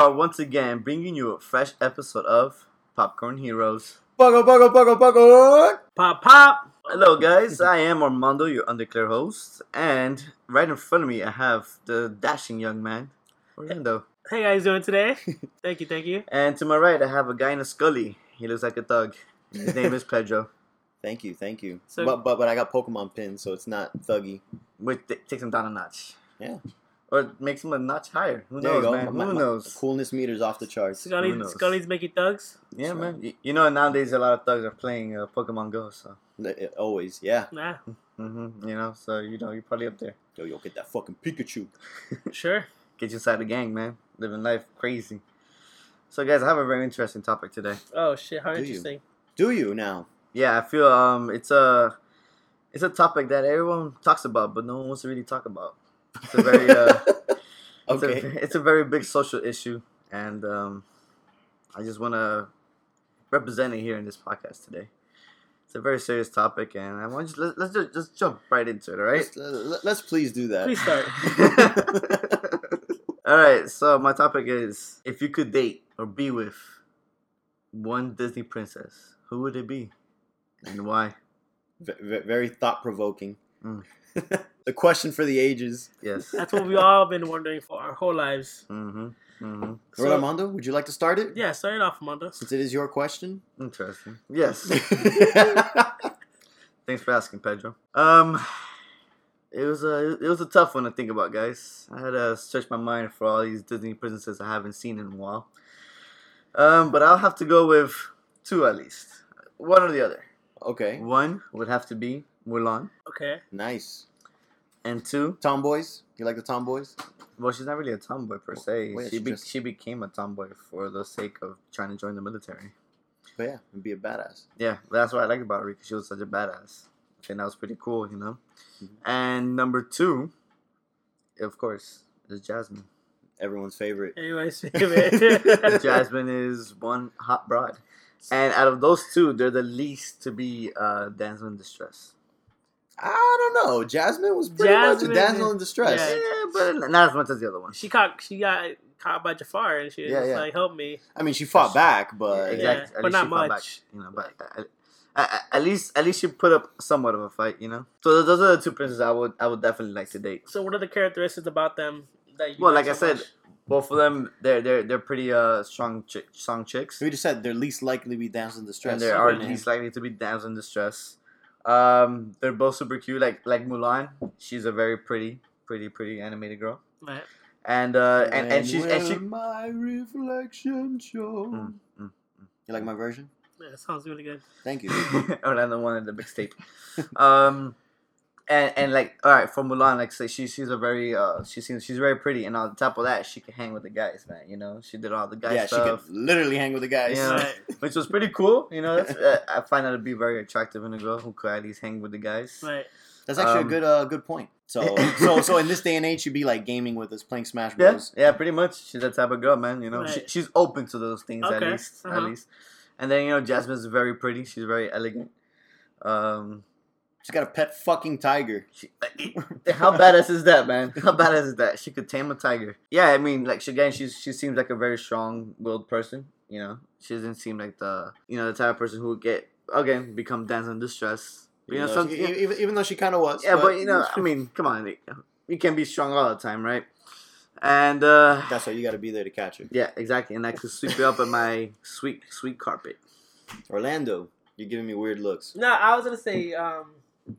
are once again bringing you a fresh episode of Popcorn Heroes. Bugger, bugger, bugger, bugger. Pop, pop. Hello, guys. I am Armando, your undeclared host, and right in front of me, I have the dashing young man, Orlando. Hey, guys doing today? thank you, thank you. And to my right, I have a guy in a scully. He looks like a thug. His name is Pedro. Thank you, thank you. So- but, but but I got Pokemon pins, so it's not thuggy. Which t- takes him down a notch. Yeah. Or it makes them a notch higher. Who There knows, man? My- Who my- knows? Coolness meters off the charts. Scully, Scully's making thugs. Yeah, That's man. right. Y- You know, nowadays a lot of thugs are playing uh, Pokemon Go, so. Uh, Always, yeah. Nah, Mm-hmm. You know, so you know, you're probably up there. Yo, yo, get that fucking Pikachu. sure. Get you inside the gang, man. Living life crazy. So, guys, I have a very interesting topic today. Oh shit, how Do you? interesting. Do you now? Yeah, I feel um, it's a, it's a topic that everyone talks about, but no one wants to really talk about. It's a very, uh, it's, Okay. a, it's a very big social issue, and um, I just want to represent it here in this podcast today. It's a very serious topic, and I want you let, let's just, just jump right into it, all right? Let's, uh, let- let's please do that. Please start. All right, so my topic is if you could date or be with one Disney princess, who would it be and why? V- v- very thought provoking. Mm. The question for the ages. Yes. That's what we've all been wondering for our whole lives. mm-hmm. Mm-hmm. So- Well, Armando, would you like to start it? Yeah, start it off, Amanda. Since it is your question. Interesting. Yes. Thanks for asking, Pedro. Um, it was a it was a tough one to think about, guys. I had to search my mind for all these Disney princesses I haven't seen in a while. Um, but I'll have to go with two at least, one or the other. okay. One would have to be Mulan, Okay. Nice. And two, Tomboys? You like the tomboys? well, she's not really a tomboy per se. Wait, she she be- just- she became a tomboy for the sake of trying to join the military. But yeah, and be a badass. Yeah, that's what I like about her because she was such a badass. and that was pretty cool, you know. Mhm. And number two, of course, is Jasmine. Everyone's favorite. Anyways, favorite. Jasmine is one hot broad, and out of those two, they're the least to be uh, damsel in distress. I don't know. Jasmine was pretty Jasmine much a damsel in distress. yeah. Yeah, but not as much as the other one. she caught. She got caught by Jafar, and she was Yeah, yeah. like, "Help me." I mean, she fought back, but exactly. Yeah, At but least not she fought much. you know, but at, at, at least at least she put up somewhat of a fight, you know. So those are the two princes I would I would definitely like to date. So, what are the characteristics about them that you? Well, like like I so said, much? both of them they're they're they're pretty uh strong chick, strong chicks. we just said they're least likely to be damsel in distress. and they are least likely to be damsel in distress. Um, they're both super cute. Like like Mulan, she's a very pretty, pretty, pretty animated girl. Right. And uh, and and she's and she. My reflection show. Mm, mm. You like my version? Yeah, that sounds really good. Thank you. Orlando wanted the mixtape. um, and and like all right for Mulan, like say she she's a very uh she seems she's very pretty, and on top of that, she can hang with the guys, man. You know, she did all the guys. yeah, stuff. she could literally hang with the guys. Yeah. Right. which was pretty cool. You know, that's, uh, I find that to be very attractive in a girl who could at least hang with the guys. Right. That's actually Um, a good uh, good point. So so so in this day and age, she'd be like gaming with us, playing Smash Bros. yeah, yeah pretty much. She's that type of girl, man. You know, she, she's open to those things at least, at uh-huh. least. And then you know, Jasmine's very pretty. She's very elegant. Um, She's got a pet fucking tiger. she, how badass is that, man? How badass is that? She could tame a tiger. Yeah, I mean, like she again, she's she seems like a very strong-willed person. You know, she doesn't seem like the you know the type of person who would get again become damsel in distress. But, you know, Even some, though she- even, even though she kind of was. Yeah, but you know, I mean, come on, you can't be strong all the time, right? And uh that's why you got to be there to catch her. yeah, exactly, and I could sweep you up in my sweet, sweet carpet. Orlando, you're giving me weird looks. No, I was gonna say. um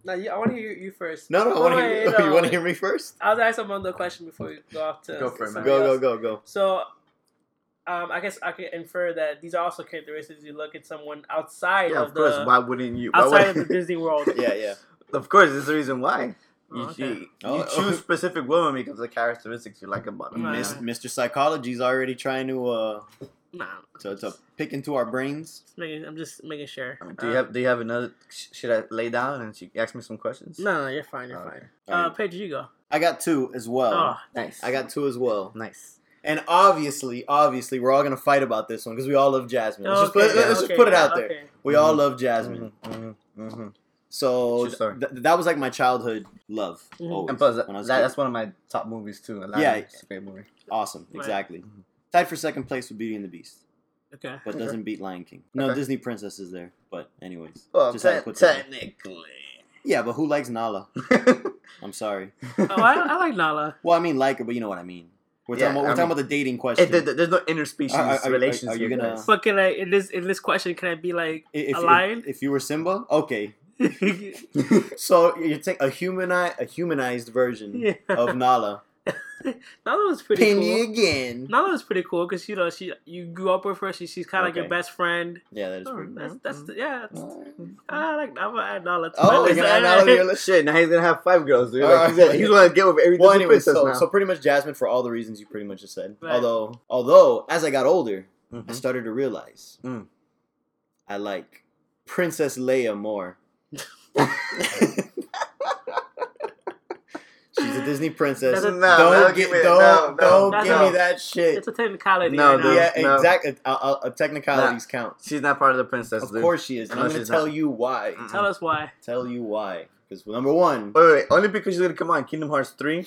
No, you, I want to hear you first. No, no, I want to wait, hear. no, you want to hear me first? I was asking another question before we go off to Go for it, man. Go, go, go, go. So, um, I guess I can infer that these are also characteristics you look at someone outside Yeah, of, of course. the Why wouldn't you? Why outside of the Disney world. Yeah, yeah. of course, there's a reason why. You, Oh, okay. you, you Oh, choose specific women because of the characteristics you like about them. Right. Mis- Mr. Psychology's already trying to uh Nah, to, to pick into our brains. just making, I'm just making sure. Do you have Do you have another? Should I lay down and she ask me some questions? No, no, you're fine. You're Oh, fine. okay. Uh, Paige, you go. I got two as well. Oh, Nice. I got two as well. nice. And obviously, obviously, we're all gonna fight about this one because we all love Jasmine. Let's, just, put, Okay, let's okay, just put it out okay. there. We all Mhm. love Jasmine. Mm-hmm, mm-hmm. So True story. th- that was like my childhood love. Mhm. always, And plus, that, when I was a that- kid. that's one of my top movies too. Aladdin Yeah. it's a great movie. awesome. Right. Exactly. Tied for second place with Beauty and the Beast, Okay. but Okay. doesn't beat Lion King. No Okay. Disney Princess is there, but anyways. Well, Just te- put technically. Yeah, but who likes Nala? I'm sorry. Oh, I, I like Nala. Well, I mean like her, but you know what I mean. We're Yeah, talking about, we're I talking about the dating question. It, there- there's no interspecies Are- are- are- relations are you gonna- guys. But can I in this in this question can I be like I- if, a if, lion? if you were Simba, okay. So you take a humani- a humanized version Yeah. of Nala. Nala was pretty Pin cool. again. Nala was pretty cool because you know she you grew up with her. She, she's kind of like your best friend. Yeah, that is Oh, pretty. that's that's the, yeah. That's, Alright. I like I'm gonna add Nala. To Oh, my you're list. gonna add Nala to your list? Shit, now he's gonna have five girls, dude. All Like, he's, right. gonna, he's gonna get with every Well, anyway, princess so, now. so pretty much Jasmine for all the reasons you pretty much just said. Right. Although, although as I got older, I Mhm. started to realize Mm. I like Princess Leia more. She's a Disney princess. A- No, don't no, give me- don't, no, no, don't give a- me that shit. It's a technicality. No, right now. dude. yeah, no. exactly. Uh, uh, technicalities count. She's not part of the princess. Of dude. course she is. And No, I'm going to tell not. you why. Mm. Tell us why. Tell you why. Because number one, Wait, wait, wait, only because she's gonna come on Kingdom Hearts three.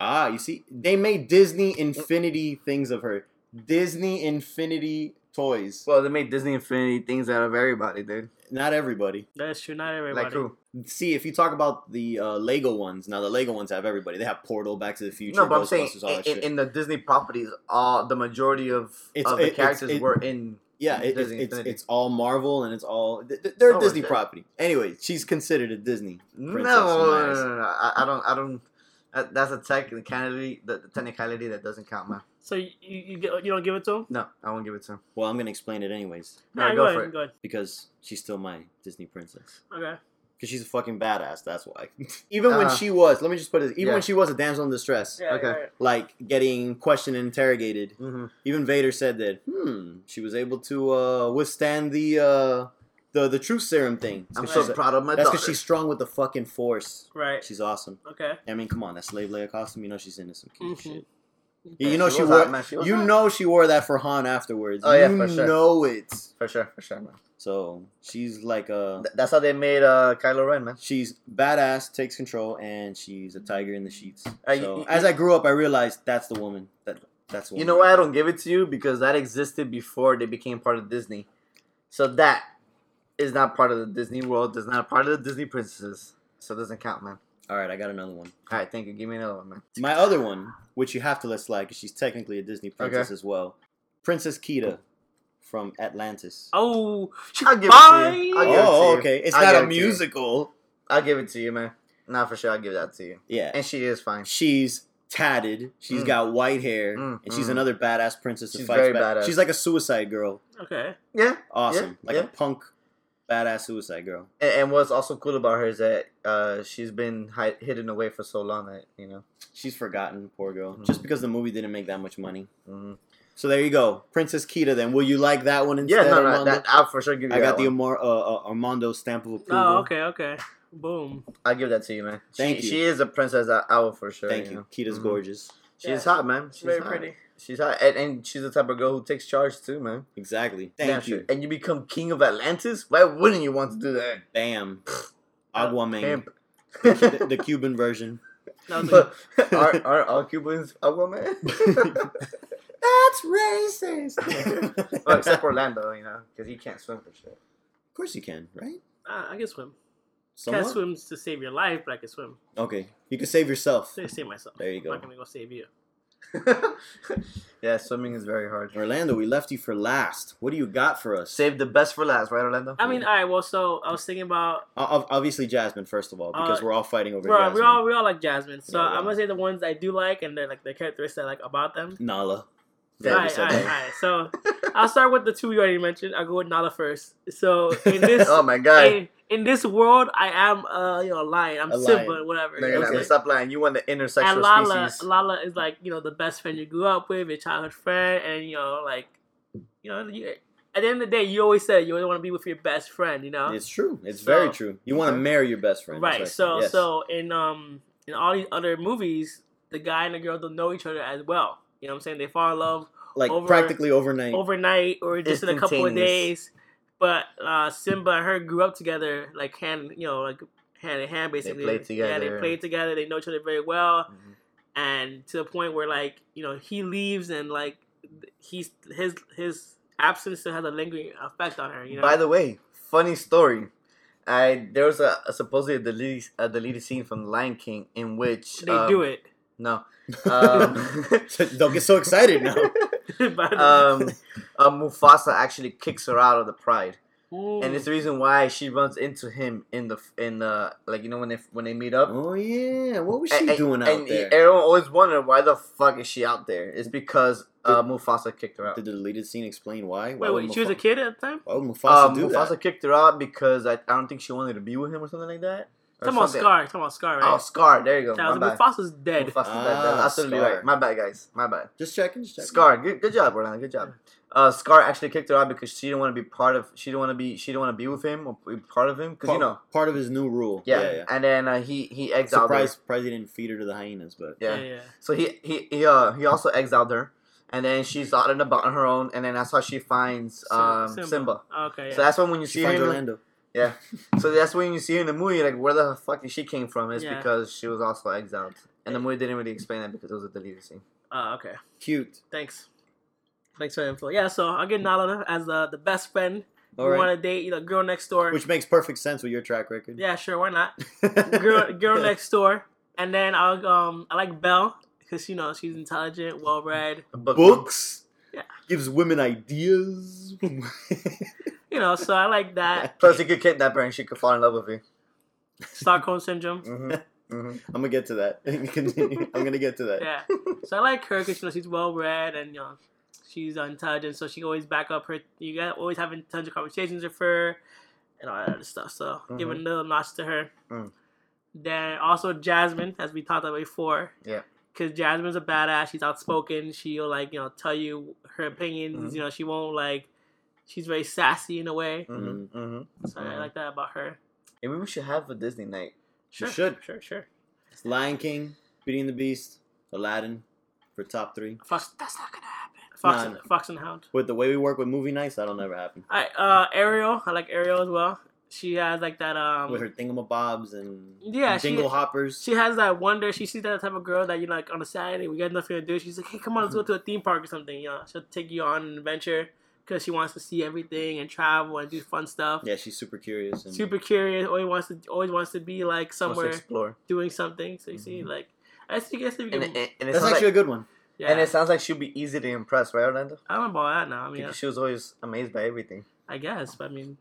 ah, you see, they made Disney Infinity things of her. Disney Infinity toys. Well, they made Disney Infinity things out of everybody, dude. Not everybody. That's true. Not everybody. Like who? See, if you talk about the uh, Lego ones, now the Lego ones have everybody. They have Portal, Back to the Future, No, but I'm saying all in, in the Disney properties, all the majority of, It's- of the it- it's- characters it- were in. yeah, it, it's, it's it's all Marvel and it's all th- th- they're a Oh, Disney shit. property. Anyway, she's considered a Disney. No, princess no, in no, no, no, no, I, I don't, I don't. That, that's a technicality. The, the technicality that doesn't count, man. So you you, you, don't give it to him? No, I won't give it to him. Well, I'm gonna explain it anyways No, Alright, go, go ahead. for it. Go ahead. because she's still my Disney princess. Okay. Because she's a fucking badass. That's why. even when Uh-huh. she was, let me just put it. Even Yeah. when she was a damsel in distress, Yeah, Okay. right. like getting questioned and interrogated, Mm-hmm. even Vader said that. Hmm. She was able to uh, withstand the uh, the the truth serum thing. I'm so she's- proud of my That's daughter. because she's strong with the fucking force. Right. She's awesome. Okay. I mean, come on, that slave Leia costume. You know she's into some cute Mhm. shit. Yeah, You know she she, wore. hot, man. She you hot. know she wore that for Han afterwards. Oh, yeah, you for sure. know it. for sure, for sure, man. So she's like a. Th- That's how they made uh, Kylo Ren, man. She's badass, takes control, and she's a tiger in the sheets. Uh, you- so you- as I grew up, I realized that's the woman. That that's the You know right why I don't give it to you? Because that existed before they became part of Disney. So that is not part of the Disney world. Does not part of the Disney princesses. So it doesn't count, man. All right, I got another one. All right, thank you. Give me another one, man. My other one, which you have to let slide, because she's technically a Disney princess Okay. as well, Princess Kida from Atlantis. Oh, she I'll give it to you. I'll give it to oh, you. okay. It's I'll not a it musical. I'll give it to you, man. Not for sure. I'll give that to you. Yeah. And she is fine. she's tatted. She's Mm. got white hair, Mm, and she's mm. another badass princess. That She's fights very back. badass. She's like a suicide girl. Okay. Yeah. Awesome, Yeah, like yeah. a punk, badass suicide girl. And, and what's also cool about her is that uh, she's been hi- hidden away for so long that you know. She's forgotten, poor girl, Mhm. just because the movie didn't make that much money. Mhm. So there you go, Princess Kida. Then will you like that one instead? Yeah, no, no, Armando? that, I'll for sure give you I that got the one. Amar- uh, uh, Armando stamp of approval. Oh, okay, okay. Boom. I'll give that to you, man. Thank she, you. She is a princess. I, I will for sure. Thank you. you. know. Kida's Mhm. gorgeous. She's Yeah. hot, man. She's Very hot. pretty. She's hot, and, and she's the type of girl who takes charge too, man. Exactly. Thank sure. you. And you become king of Atlantis. Why wouldn't you want to do that? Bam. Aquaman, Pimp. the, the Cuban version. That was a, But are, are all Cubans Aquaman? That's racist. well, except for Orlando, you know, because he can't swim for shit. Of course he can, right? uh, I can swim. Somewhat? Can't swim to save your life, but I can swim. Okay, you can save yourself. To save myself. There you I'm go. not gonna go save you. yeah, swimming is very hard. Orlando, we left you for last. What do you got for us? Save the best for last, right, Orlando? I mean, all right. Well, so I was thinking about. O- Obviously, Jasmine first of all, because Uh, we're all fighting over Bro, Jasmine. we all we all like Jasmine, so Yeah, we I'm are. gonna say the ones I do like and then like the characteristics I like about them. Nala. Yeah, Alright, said alright, that. alright. So I'll start with the two you already mentioned. I'll go with Nala first. So in this oh my god. in, in this world, I am uh you know a lion. I'm A Simba, lion. whatever. No, you're not. Stop lying. You want the intersexual and Nala, species. Nala is like you know the best friend you grew up with, your childhood friend, and you know like you know you, at the end of the day, you always said you always want to be with your best friend. You know, It's true. It's So- very true. You want to marry your best friend. right? So Yes. so in um in all these other movies, the guy and the girl don't know each other as well. You know what I'm saying? They fall in love like over- practically overnight. overnight or just in a couple of days. But uh, Simba and her grew up together, like hand, you know, like hand in hand, basically. They played together. Yeah, they played together. They know each other very well, Mhm. and to the point where, like, you know, he leaves and like he's his his absence still has a lingering effect on her. You know. By the way, funny story. I there was a, a supposedly a deleted, a deleted scene from The Lion King in which they um, do it. No. Um, Don't get so excited now. By um, uh, Mufasa actually kicks her out of the pride, Ooh. and it's the reason why she runs into him in the in the like you know when they when they meet up. Oh yeah, what was she And- and- doing out and there? everyone always wondered why the fuck is she out there? It's because uh, Mufasa kicked her out. Did the deleted scene explain why? Why wait, would wait, she was a kid at the time. Why would Mufasa Um, do Mufasa that? kicked her out because I, I don't think she wanted to be with him or something like that. Or Talking about. Scar. Talking about Scar, right? Oh, Scar. There you go. that My was bad. Mufasa's dead. Mufasa's Ah, dead. That's absolutely Scar. right. My bad, guys. My bad. Just checking, just checking. Scar, good, good job, Orlando. Good job. Uh, Scar actually kicked her out because she didn't want to be part of. She didn't want to be. She didn't want to be with him or be part of him because you know. part of his new rule. Yeah. yeah. yeah. And then uh, he he exiled Surprised, surprised he didn't feed her to the hyenas, but. Yeah, Yeah. yeah. So he he he uh he also exiled her, and then she's out and about on her own, and then that's how she finds um Sim- Simba. Okay. Yeah. So that's when when you she see her. finds in the- Orlando. Yeah. so that's when you see her in the movie, like where the fuck did she came from? It's Yeah. because she was also exiled, and the movie didn't really explain that because it was a deleted scene. Oh, okay. Cute. Thanks. Thanks for the info. Yeah, so I'll get Nala as uh, the best friend. All you right. want to date, you know, girl next door. Which makes perfect sense with your track record. yeah, sure, why not? Girl, girl next door, and then I'll um, I like Belle because you know she's intelligent, well read. A. Books. Yeah. Gives women ideas. You know, so I like that. Plus, you could kidnap her and she could fall in love with you. Stockholm syndrome. hmm hmm I'm gonna get to that. Continue. I'm gonna get to that. Yeah. So I like her because you know she's well read and you know she's intelligent, so she always back up her. You got always having tons of conversations with her and all that other stuff. So give a Mhm. little notch to her. Mm. Then also Jasmine, as we talked about before. Yeah. Because Jasmine's a badass. She's outspoken. She'll like you know tell you her opinions. Mhm. You know she won't like. She's very sassy in a way. hmm hmm So I like that about her. Maybe we should have a Disney night. Sure. should. Sure. Sure. It's Lion King, Beauty and the Beast, Aladdin for top three. Fox. That's not gonna happen. Fox. Nah, and. Fox and Hound. With the way we work with movie nights, that'll never happen. I uh Ariel, I like Ariel as well. She has like that um with her thingamabobs and Yeah, she- dingle hoppers. she has that wonder. She sees that type of girl that you know, like on a Saturday we got nothing to do. She's like, hey, come on, let's go to a theme park or something. You know, she'll take you on an adventure because she wants to see everything and travel and do fun stuff. yeah, she's super curious. And Super curious. Always wants to always wants to be like somewhere explore. doing something. So you see, like I guess, I guess if you And, can, it, and, it That's sounds actually like, a good one. yeah. and it sounds like she'll be easy to impress, right, Orlando? I don't know about that now. I mean, Because she was always amazed by everything. I guess, but I mean,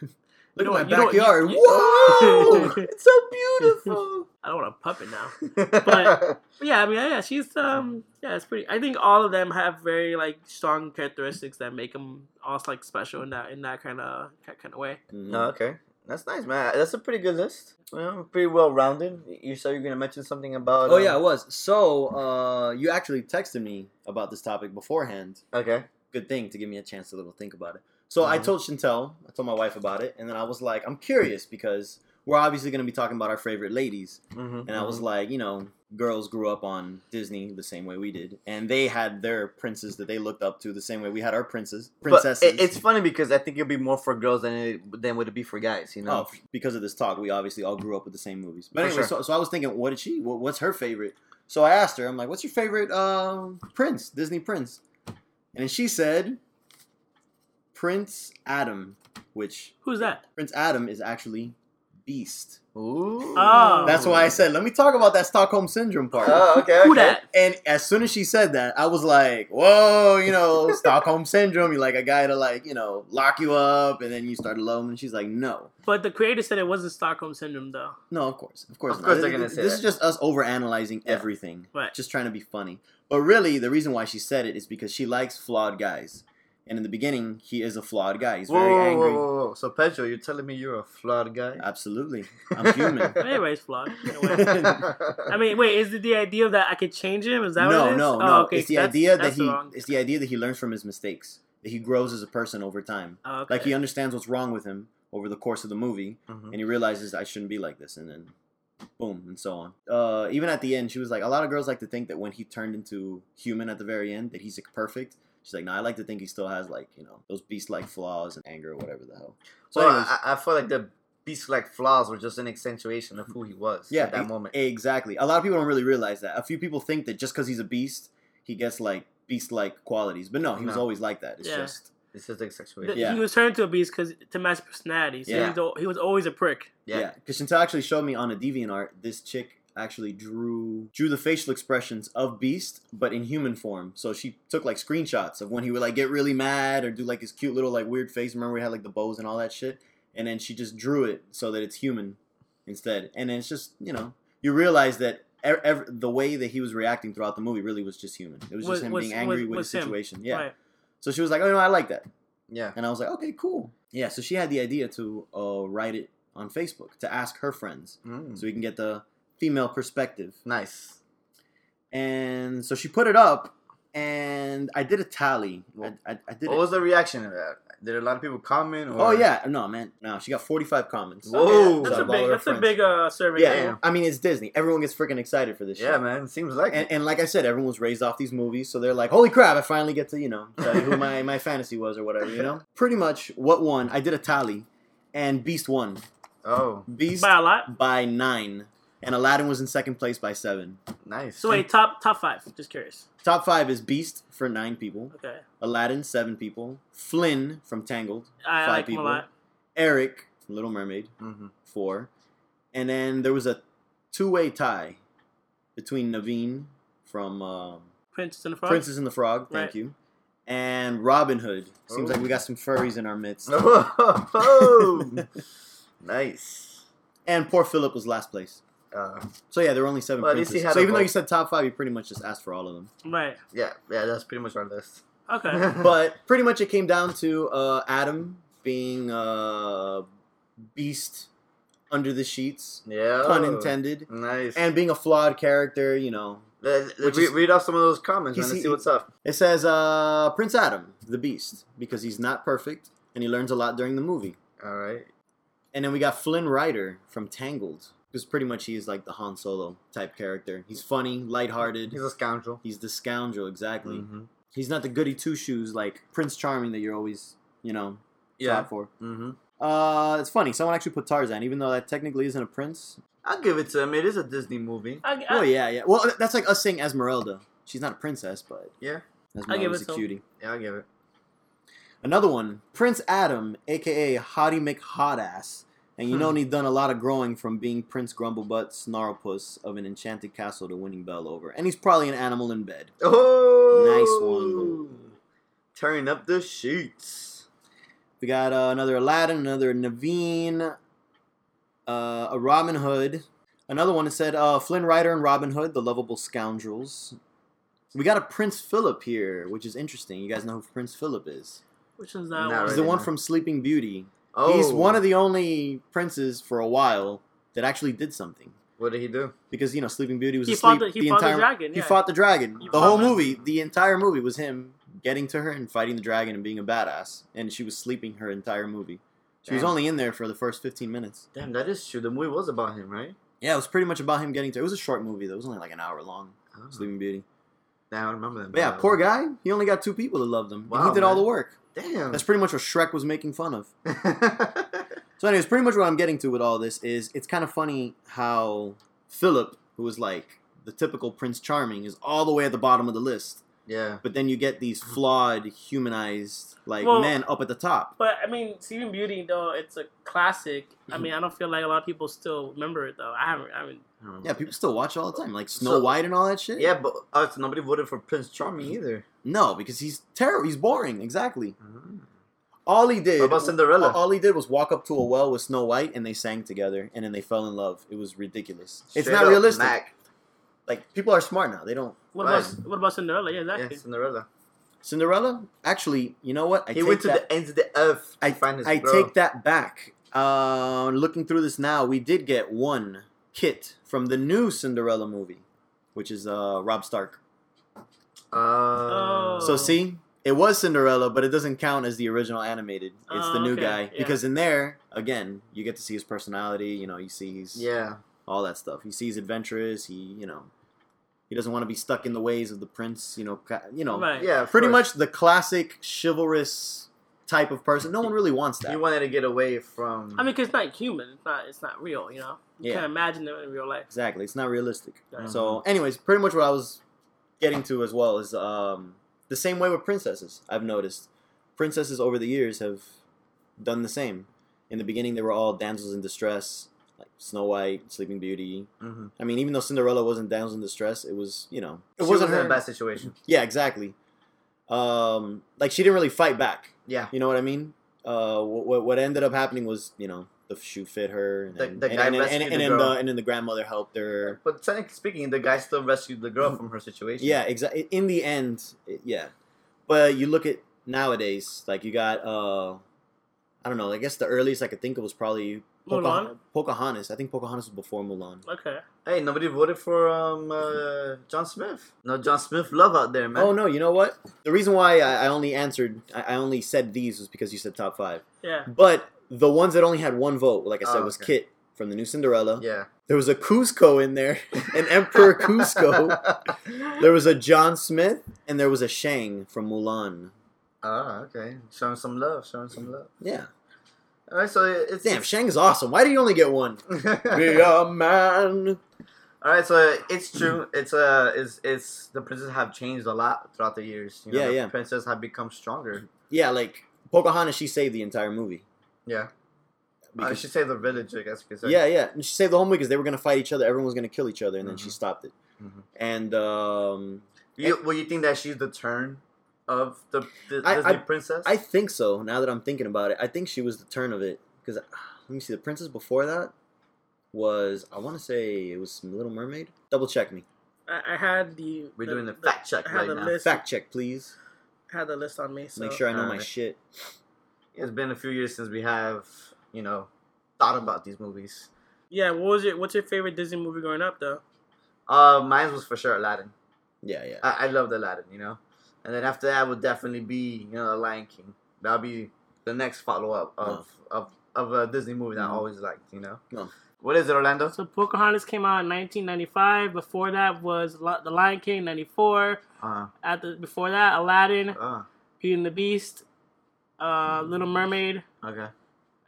Look at know my what- you backyard. what- you- Whoa! it's so beautiful. I don't want a puppet now. But yeah, I mean, yeah, she's um, yeah, it's pretty. I think all of them have very like strong characteristics that make them all like special in that in that kind of kind of way. Mhm. no, okay, that's nice, man. That's a pretty good list. Well, pretty well rounded. You said you're gonna mention something about. Oh um, yeah, it was. So uh, you actually texted me about this topic beforehand. Okay. Good thing to give me a chance to little think about it. So I Mhm. told Chantel, I told my wife about it, and then I was like, I'm curious because we're obviously going to be talking about our favorite ladies, Mm-hmm. and I was like, you know, girls grew up on Disney the same way we did, and they had their princes that they looked up to the same way we had our princes, princesses. it, it's funny because I think it'll be more for girls than it than would it be for guys. You know. Oh, because of this talk, we obviously all grew up with the same movies. But For anyway, sure. so, so I was thinking, what did she? What, what's her favorite? So I asked her, I'm like, what's your favorite um, prince, Disney prince? And she said, Prince Adam, which Who's that? Prince Adam is actually Beast. Ooh. Oh. That's why I said, let me talk about that Stockholm syndrome part. Oh, okay. Who that? And as soon as she said that, I was like, "Whoa, you know, Stockholm syndrome. You're like a guy to like, you know, lock you up, and then you start to love him." And she's like, "No, But the creator said it wasn't Stockholm syndrome though. no, of course, of course, Of not. course they're This- gonna say This that. is just us overanalyzing Yeah. everything, Right. just trying to be funny. But really, the reason why she said it is because she likes flawed guys. And in the beginning, he is a flawed guy. He's Whoa, very angry. whoa, whoa, whoa. So Pedro, you're telling me you're a flawed guy? Absolutely, I'm human. Anyway, Anyways, flawed. in. I mean, wait, is it the idea that I could change him? Is that what it no, is? no, Oh, no. okay, it's the that's- idea that he. wrong. It's the idea that he learns from his mistakes. That he grows as a person over time. Oh, okay. Like he understands what's wrong with him over the course of the movie, Mhm. and he realizes I shouldn't be like this, and then boom, and so on. Uh, even at the end, she was like, a lot of girls like to think that when he turned into human at the very end, that he's like, perfect. She's like, no, I like to think he still has like you know those beast-like flaws and anger or whatever the hell. So, well, anyways, I, I feel like the beast-like flaws were just an accentuation of who he was yeah, at that e- moment. exactly. A lot of people don't really realize that. A few people think that just because he's a beast, he gets like beast-like qualities. But no, he was always like that. It's Yeah. just It's just like The- sexual. Yeah. He was turned to a beast because to match his personality. So Yeah. he, was, he was always a prick. yeah. Yeah. Because Chantel actually showed me on a DeviantArt this chick actually drew drew the facial expressions of Beast, but in human form. So she took like screenshots of when he would like get really mad or do like his cute little like weird face. Remember we had like the bows and all that shit, and then she just drew it so that it's human instead. And then it's just you know you realize that. ev- ev- the way that he was reacting throughout the movie really was just human. It was, Was- just him was- being angry was- with was the him. situation. Yeah. Right. So she was like, "Oh no, I like that." Yeah. And I was like, okay, cool. Yeah, so she had the idea to uh, write it on Facebook to ask her friends Mm. so we can get the female perspective. Nice. And so she put it up, and I did a tally. I, I, I did What it. was the reaction of that? Did a lot of people comment? Or? Oh yeah, no man, no. She got forty five comments. Whoa. That's So a big. her That's a big uh, survey. Yeah, Damn. I mean it's Disney. Everyone gets freaking excited for this. Yeah, shit. man. Seems like And, it. and like I said, everyone was raised off these movies, so they're like, "Holy crap! I finally get to you know tell you who my, my fantasy was or whatever." You know, pretty much what won. I did a tally, and Beast won. Oh, Beast By a lot. by nine, and Aladdin was in second place by seven. nice. So wait, top top five. Just curious. Top five is Beast for nine people, Okay. Aladdin seven people, Flynn from Tangled I five like him people, a lot. Eric from Little Mermaid hmm four, and then there was a two-way tie between Naveen from um, Princess and the Frog. Princess and the Frog, thank Right. you, and Robin Hood. Seems Oh. like we got some furries in our midst. Oh, nice. and poor Philip was last place. Uh, So yeah, there were only seven Well, at least he princes. had So a even though vote. you said top five, you pretty much just asked for all of them. Right. yeah, yeah. That's pretty much our list. Okay. but pretty much it came down to uh, Adam being a beast under the sheets, yeah, pun intended, Nice. and being a flawed character. You know, Uh, which re- is- read off some of those comments, He's- man. Let's he- see what's up. it says uh, Prince Adam, the beast, because he's not perfect and he learns a lot during the movie. All right. And then we got Flynn Rider from Tangled, because pretty much he is like the Han Solo type character. He's funny, lighthearted. He's a scoundrel. He's the scoundrel, exactly. Mm-hmm. He's not the goody two shoes like Prince Charming that you're always, you know, Yeah. thought for. Mm-hmm. Uh, it's funny. Someone actually put Tarzan, even though that technically isn't a prince. I'll give it to him. It is a Disney movie. I, I, Oh yeah, yeah. Well, that's like us saying Esmeralda. She's not a princess, but Yeah. Esmeralda's it a to him. cutie. Yeah, I'll give it. Another one, Prince Adam, aka Hottie McHotass. And you know Hmm. he's done a lot of growing from being Prince Grumblebutt Snarlpuss of an enchanted castle to winning Belle over. And he's probably an animal in bed. Oh, Nice one. Turn up the sheets. We got uh, another Aladdin, another Naveen, uh, a Robin Hood. Another one that said uh, Flynn Rider and Robin Hood, the lovable scoundrels. We got a Prince Philip here, which is interesting. You guys know who Prince Philip is? which is Not that one? He's really, the one no. from Sleeping Beauty. Oh, He's one of the only princes for a while that actually did something. What did he do? Because you know, Sleeping Beauty was He asleep. fought the- he fought the entire dragon, he fought the dragon. He the whole the- movie, the entire movie was him getting to her and fighting the dragon and being a badass. And she was sleeping her entire movie. She was only in there for the first fifteen minutes. Damn, that is true. The movie was about him, right? Yeah, it was pretty much about him getting to. It was a short movie though. It was only like an hour long. Oh. Sleeping Beauty. Damn, I remember that. But yeah, poor guy. He only got two people that loved him. and Wow, he did all the work. Damn. That's pretty much what Shrek was making fun of. So, anyways, pretty much what I'm getting to with all this is it's kind of funny how Philip, who was like the typical Prince Charming, is all the way at the bottom of the list. Yeah. But then you get these mm-hmm. flawed, humanized like Well- men up at the top. But I mean, Sleeping Beauty though it's a classic. I mm-hmm. mean, I don't feel like a lot of people still remember it though. I haven't. I mean, I don't. Yeah, people still watch it all the time, like Snow So- White and all that shit. Yeah, but uh, so nobody voted for Prince Charming either. No, because he's terrible. He's boring. Exactly. Mm-hmm. All he did. What about Cinderella? All he did was walk up to a well with Snow White, and they sang together, and then they fell in love. It was ridiculous. it's not up, realistic. Mac. Like people are smart now. They don't. What Right. about what about Cinderella? Yeah, exactly. Yeah, Cinderella. Cinderella. Actually, you know what? I he take went to that, the ends of the earth to I, find his I girl. take that back. Uh, looking through this now, we did get one kit from the new Cinderella movie, which is uh, Robb Stark. Uh, So Oh. see, it was Cinderella, but it doesn't count as the original animated. It's the Oh, new okay, guy yeah. because in there, again, you get to see his personality. You know, you see he's yeah. all that stuff. You see he's adventurous. He, you know, he doesn't want to be stuck in the ways of the prince. You know, you know, Right. Yeah, pretty course. much the classic chivalrous type of person. No one really wants that. He wanted to get away from. I mean, cause it's not human. It's not. It's not real. You know. You Yeah. can't imagine them in real life. Exactly. It's not realistic. Mhm. So, anyways, pretty much what I was getting to as well is um, the same way with princesses. I've noticed princesses over the years have done the same. In the beginning, they were all damsels in distress, like Snow White, Sleeping Beauty. Mm-hmm. I mean, even though Cinderella wasn't damsel in distress, it was you know it wasn't wasn't her. in a bad situation. Yeah, exactly. Um, like she didn't really fight back. Yeah. You know what I mean? Uh, what what ended up happening was you know the shoe fit her, and The- the and, guy and, rescued and, the then girl. the and then the grandmother helped her. But technically speaking, the guy still rescued the girl from her situation. Yeah, exactly. In the end, it- yeah. But you look at nowadays, like you got uh, I don't know. I guess the earliest I could think of was probably Mulan? Pocahontas. I think Pocahontas was before Mulan. Okay. Hey, nobody voted for um uh, John Smith. No John Smith love out there, man. Oh no, you know what? The reason why I, I only answered, I, I only said these was because you said top five. Yeah. But the ones that only had one vote, like I said, Oh, was okay. Kit from the new Cinderella. Yeah. There was a Kuzco in there, an Emperor Kuzco. There was a John Smith, and there was a Shang from Mulan. Ah, okay. Showing some love. Showing some love. Yeah. All right, so it's Damn, Shang is awesome. Why do you only get one? Be All a man. All right, so it's true. It's uh, it's it's the princesses have changed a lot throughout the years. You know, Yeah, the yeah. Princesses have become stronger. Yeah, like Pocahontas, she saved the entire movie. Yeah. I Because- should say the village, I guess you could say. yeah, yeah. And she saved the whole movie because they were gonna fight each other. Everyone was gonna kill each other, and then she Mhm. stopped it. Mhm. And um, You, well, you think that she's the turn of the, the I- Disney I- princess? I think so. Now that I'm thinking about it, I think she was the turn of it. Because let me see, the princess before that was I want to say it was Little Mermaid. Double check me. I, I had the. We're the, doing the fact check I had right the now. list. Fact check, please. I had the list on me. So. Make sure I know my shit. It's been a few years since we have, you know, thought about these movies. Yeah. What was your What's your favorite Disney movie growing up though? Uh, mine was for sure Aladdin. Yeah, yeah. I, I loved Aladdin, you know. And then after that would definitely be, you know, The Lion King. That'll be the next follow up of, of of a Disney movie that I Mhm. always liked, you know. No. What is it, Orlando? So Pocahontas came out in 1995. Before that was The Lion King 94. Uh-huh. At the before that, Aladdin, uh-huh. Beauty and the Beast, uh, Little Mermaid, okay.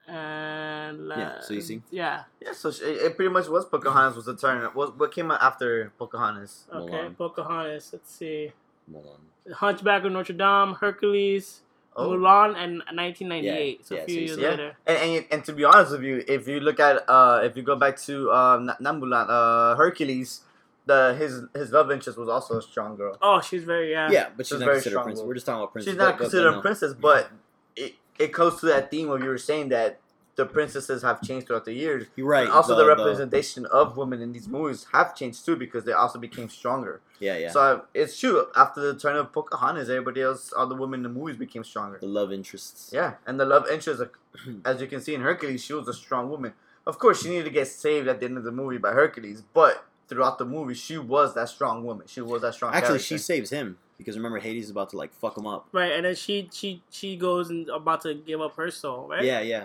and uh, Yeah, so you see? yeah. Yeah, so sh- it, it pretty much was Pocahontas was the turn. What what came out after Pocahontas? Okay, Mulan. Pocahontas. Let's see. Mulan. Hunchback of Notre Dame, Hercules, Oh. Mulan, and 1998. Yeah, so yeah, a few so years see. Yeah. later. And, and and to be honest with you, if you look at uh if you go back to um not, not Mulan, uh Hercules, the his his love interest was also a strong girl. Oh, she's very yeah. Yeah, but She's she's not very considered a strong princess. woman. We're just talking about princess. She's not but- but- but considered a princess, but it it goes to that theme of you were saying that the princesses have changed throughout the years. You're right. And also, the, the- representation of women in these movies have changed too because they also became stronger. Yeah, yeah. So uh, it's true. After the turn of Pocahontas, everybody else, all the women in the movies became stronger. the love interests. Yeah, and the love interests, like, as you can see in Hercules, she was a strong woman. Of course, she needed to get saved at the end of the movie by Hercules, but throughout the movie, she was that strong woman. She was that strong. Actually, character. she saves him because remember Hades is about to like fuck him up. Right, and then she she she goes and about to give up her soul, right? Yeah, yeah,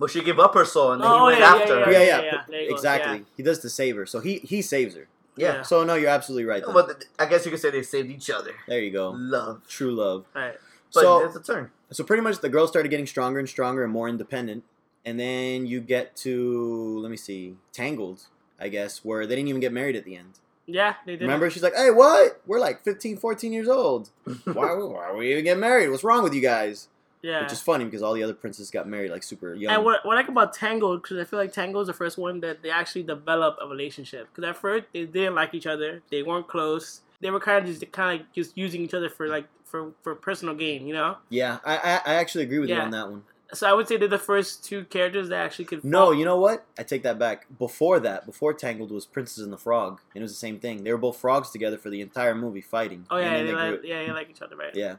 But she gave up her soul, and then he Oh, went yeah, yeah, after yeah, her. yeah. yeah, yeah. There you go, exactly. yeah. He does to save her, so he he saves her. Yeah. So no, you're absolutely right. then. But th- I guess you could say they saved each other. there you go. Love. True love. Right. But so it's a turn. so pretty much the girls started getting stronger and stronger and more independent, and then you get to let me see, Tangled, I guess, where they didn't even get married at the end. Yeah, they did. Remember, she's like, "Hey, what? We're like 15, 14 years old. Why, why are we even getting married? What's wrong with you guys?" Yeah. Which is funny because all the other princes got married like super young. And what, what I like about Tangled, because I feel like Tangled is the first one that they actually develop a relationship. Because at first they didn't like each other, they weren't close. They were kind of just kind of just using each other for like for for personal gain, you know. yeah, I, I I actually agree with you on that one. So I would say they're the first two characters that actually could. No, fall- you know what? I take that back. Before that, before Tangled was Princess and the Frog, and it was the same thing. They were both frogs together for the entire movie fighting. Oh yeah, they grew- like, yeah, they like each other, right? yeah.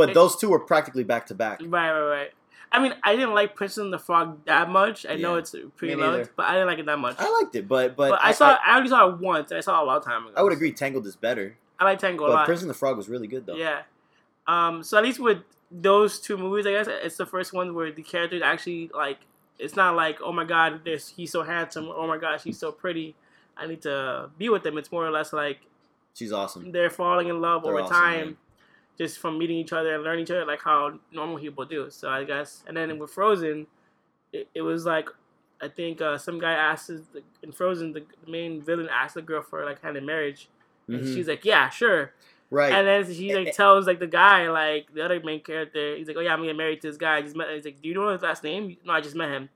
But It- those two were practically back to back. Right, right, right. I mean, I didn't like Princess and the Frog that much. I know it's pretty loved, but I didn't like it that much. I liked it, but but, but I, saw, I, only saw it once, and I saw it a long time ago. I, would agree Tangled is better, I like Tango a but lot. Princess and the Frog was really good though. Yeah. Um. So at least with those two movies, I guess it's the first one where the characters actually like. It's not like oh my god, this he's so handsome. Oh my gosh, he's so pretty. I need to be with them. It's more or less like She's awesome. they're falling in love They're over awesome, time, man. Just from meeting each other and learning each other, like how normal people do. So I guess, and then with Frozen, it, it was like, I think uh, some guy asked his, in Frozen, the, main villain asked the girl for like hand in marriage, and Mhm. she's like, yeah, sure. Right. And then she like tells like the guy, like the other main character, he's like, "Oh yeah, I'm getting married to this guy." I just met. He's like, "Do you know his last name?" No, I just met him.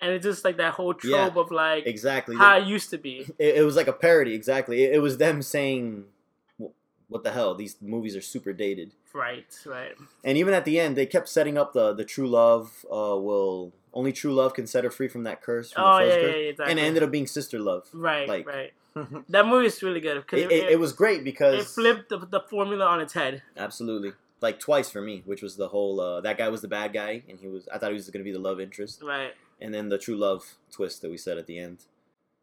And it's just like that whole trope of like exactly. how it used to be. it, it was like a parody. Exactly. It, it was them saying, "Wh- "What the hell? These movies are super dated." Right, right. And even at the end, they kept setting up the the true love. Uh, will only true love can set her free from that curse. From Oh the yeah, first yeah, yeah, exactly. And it ended up being sister love. right, like- right. That movie is really good because It, it, it was great because it flipped the, the formula on its head. absolutely like twice for me, which was the whole uh, that guy was the bad guy, and he was I thought he was going to be the love interest, Right. and then the true love twist that we said at the end.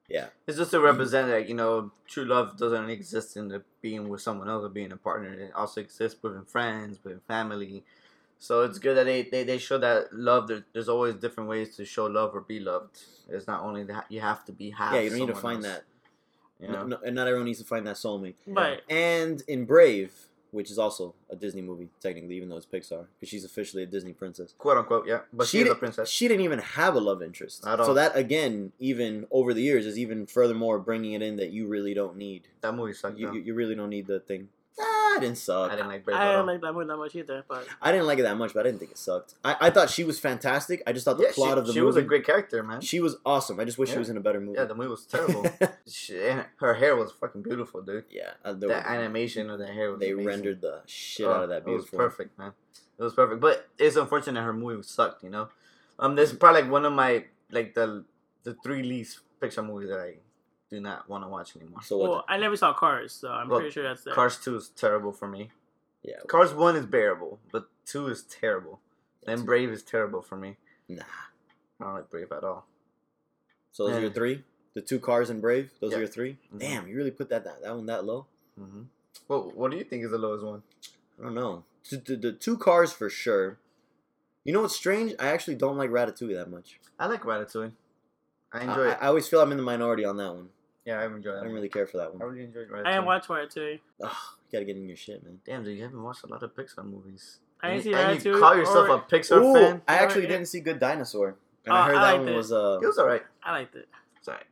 Yeah, It's just to represent that you know true love doesn't exist in the being with someone else or being a partner. It also exists within friends, within family. So it's good that they, they, they show that love. There, there's always different ways to show love or be loved. It's not only that you have to be half. yeah, you don't need to find else, that. You know? No, and not everyone needs to find that soulmate. Right. And in Brave, which is also a Disney movie technically, even though it's Pixar, because she's officially a Disney princess. quote unquote. Yeah, but she she's a princess. She didn't even have a love interest. At all. So that again, even over the years, is even furthermore bringing it in that you really don't need. That movie sucked. You, you, you really don't need the thing. Ah, it didn't suck. I didn't like Brave I didn't like that movie that much either, but I didn't like it that much, but I didn't think it sucked. I, I thought she was fantastic. I just thought the yeah, plot she, of the she movie. was a great character, man. She was awesome. I just wish she was in a better movie. yeah, the movie was terrible. she, her hair was fucking beautiful, dude. yeah, uh, the- The animation of the hair was they amazing. rendered the shit Oh, out of that It was perfect, man. It was perfect, but it's unfortunate her movie sucked. You know, um, this is probably like one of my like the the three least Pixar movies that I do not want to watch anymore. So what? well, I never saw Cars, so I'm Well, pretty sure that's there. Cars two is terrible for me. yeah, Cars one is bearable, but two is terrible. that's- And Brave is terrible for me. Nah. I don't like Brave at all. So those are your three. The two cars and Brave. Those Yeah. are your 3 Mhm. Damn, you really put that that, that one that low. Mm-hmm. Well, what do you think is the lowest one? I don't know. The, the, the two cars for sure. You know what's strange? I actually don't like Ratatouille that much. I like Ratatouille. I I, enjoy I, it. I always feel I'm in the minority on that one. yeah, I enjoy it. I don't really care for that one. I one. really enjoyed Ratatouille. I didn't watch Ratatouille. Ugh, you gotta get in your shit, man. Damn, dude, you haven't watched a lot of Pixar movies. I didn't see you- and you call yourself or- a Pixar Ooh, fan? I actually Yeah. didn't see Good Dinosaur, and Oh, I heard I that one it. was uh. It was alright. I liked it. Sorry.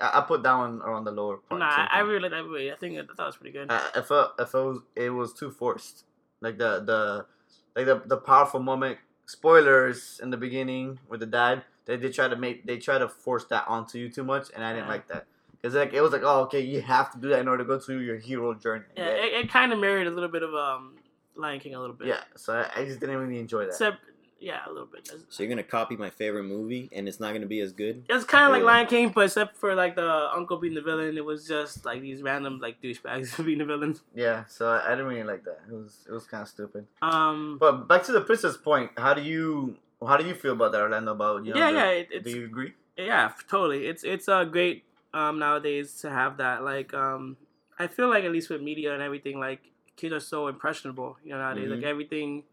I, I put that one around the lower part. Nah, I, I really liked that movie. I think I thought it was pretty good. I, I felt I felt it was, it was too forced. Like the the like the the powerful moment. Spoilers in the beginning with the dad. They they try to make they try to force that onto you too much, and I didn't Yeah. like that. Cause like it was like oh okay you have to do that in order to go through your hero journey. yeah, it, it kind of mirrored a little bit of um Lion King a little bit. yeah. So I, I just didn't really enjoy that. Except, yeah, a little bit. So you're gonna copy my favorite movie, and it's not gonna be as good. It's kind of like Lion King, but except for like the uncle being the villain, it was just like these random like douchebags being the villain. yeah. So I, I didn't really like that. It was it was kind of stupid. Um, But back to the princess point. How do you how do you feel about that, Orlando? About you know, yeah, the- yeah, it, it's do you agree? yeah, totally. It's it's uh, great um nowadays to have that. Like um, I feel like at least with media and everything, like kids are so impressionable. You know nowadays, like Mhm. everything.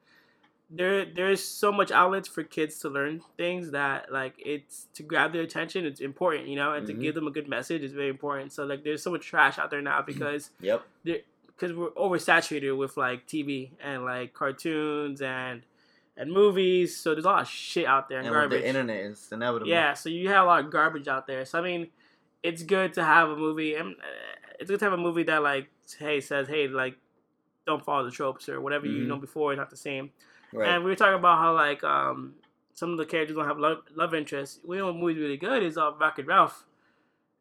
There, there's so much outlets for kids to learn things that like it's to grab their attention. It's important, you know, and to Mhm. give them a good message is very important. So like, there's so much trash out there now because Yep. because we're oversaturated with like TV and like cartoons and and movies. So there's a lot of shit out there and, And garbage. the internet, it's inevitable. Yeah, so you have a lot of garbage out there. So I mean, it's good to have a movie, and uh, it's good to have a movie that like, hey, says, hey, like, don't follow the tropes or whatever you Mhm. know before is not the same. Right. And we were talking about how like um some of the characters don't have love love interest. We know what movie's really good is uh, Wreck-It Ralph.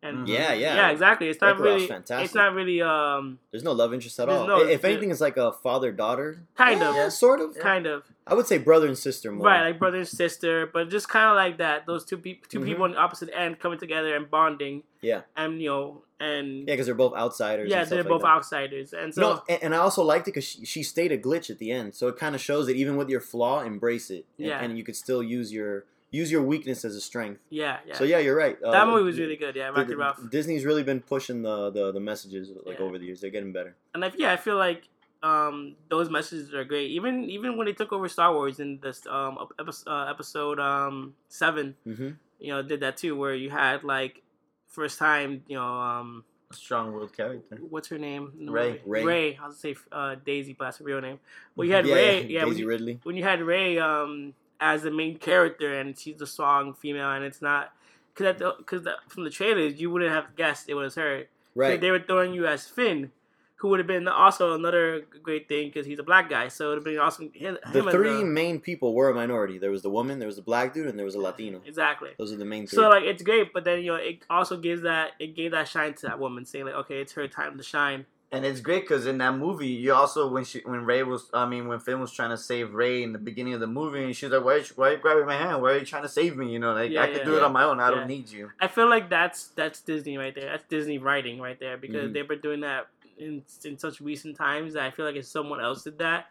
And Mhm. Yeah, yeah. yeah, exactly. It's not Wreck-It really. fantastic. It's not really um There's no love interest at all. no- if there- anything, it's like a father daughter. Kind of. Yeah, sort of. kind of I would say brother and sister more. right like brother and sister, but just kind of like that. Those two people, 2 Mhm. people on the opposite end coming together and bonding. Yeah. And you know and Yeah, because they're both outsiders. yeah, and stuff they're like both that. outsiders, and so no, and, and I also liked it because she, she stayed a glitch at the end, so it kind of shows that even with your flaw, embrace it, and, Yeah. and you could still use your use your weakness as a strength. yeah, yeah. So yeah, you're right. Uh, that movie was really good. Yeah, the- Wreck-It Ralph. Disney's really been pushing the the, the messages like Yeah. over the years. They're getting better. and I, yeah, I feel like um, those messages are great. Even even when they took over Star Wars in this um, episode, uh, episode um, seven, hmm you know, did that too, where you had like first time, you know, um, A strong willed character. what's her name? in Rey. Rey. Rey. I was gonna say uh, Daisy, but that's her real name. Well, you had yeah, Rey. yeah, Yeah, when Daisy you, Ridley. when you had Rey um, as the main character, and she's a strong female, and it's not because because from the trailers you wouldn't have guessed it was her. Right. They were throwing you as Finn, who would have been also another great thing because he's a black guy. So it would have been awesome. Him, The him three a- main people were a minority. There was the woman, there was the black dude, and there was a Latino. exactly. Those are the main three. So like it's great, but then you know it also gives that it gave that shine to that woman, saying like, okay, it's her time to shine. And it's great because in that movie, you also when she when Rey was I mean when Finn was trying to save Rey in the beginning of the movie, and she's like, "Why, are you- why are you grabbing my hand? Why are you trying to save me? You know, like Yeah, I could yeah, do it on my own. I Yeah. don't need you." I feel like that's that's Disney right there. That's Disney writing right there because Mhm. they've been doing that in in such recent times that I feel like if someone else did that,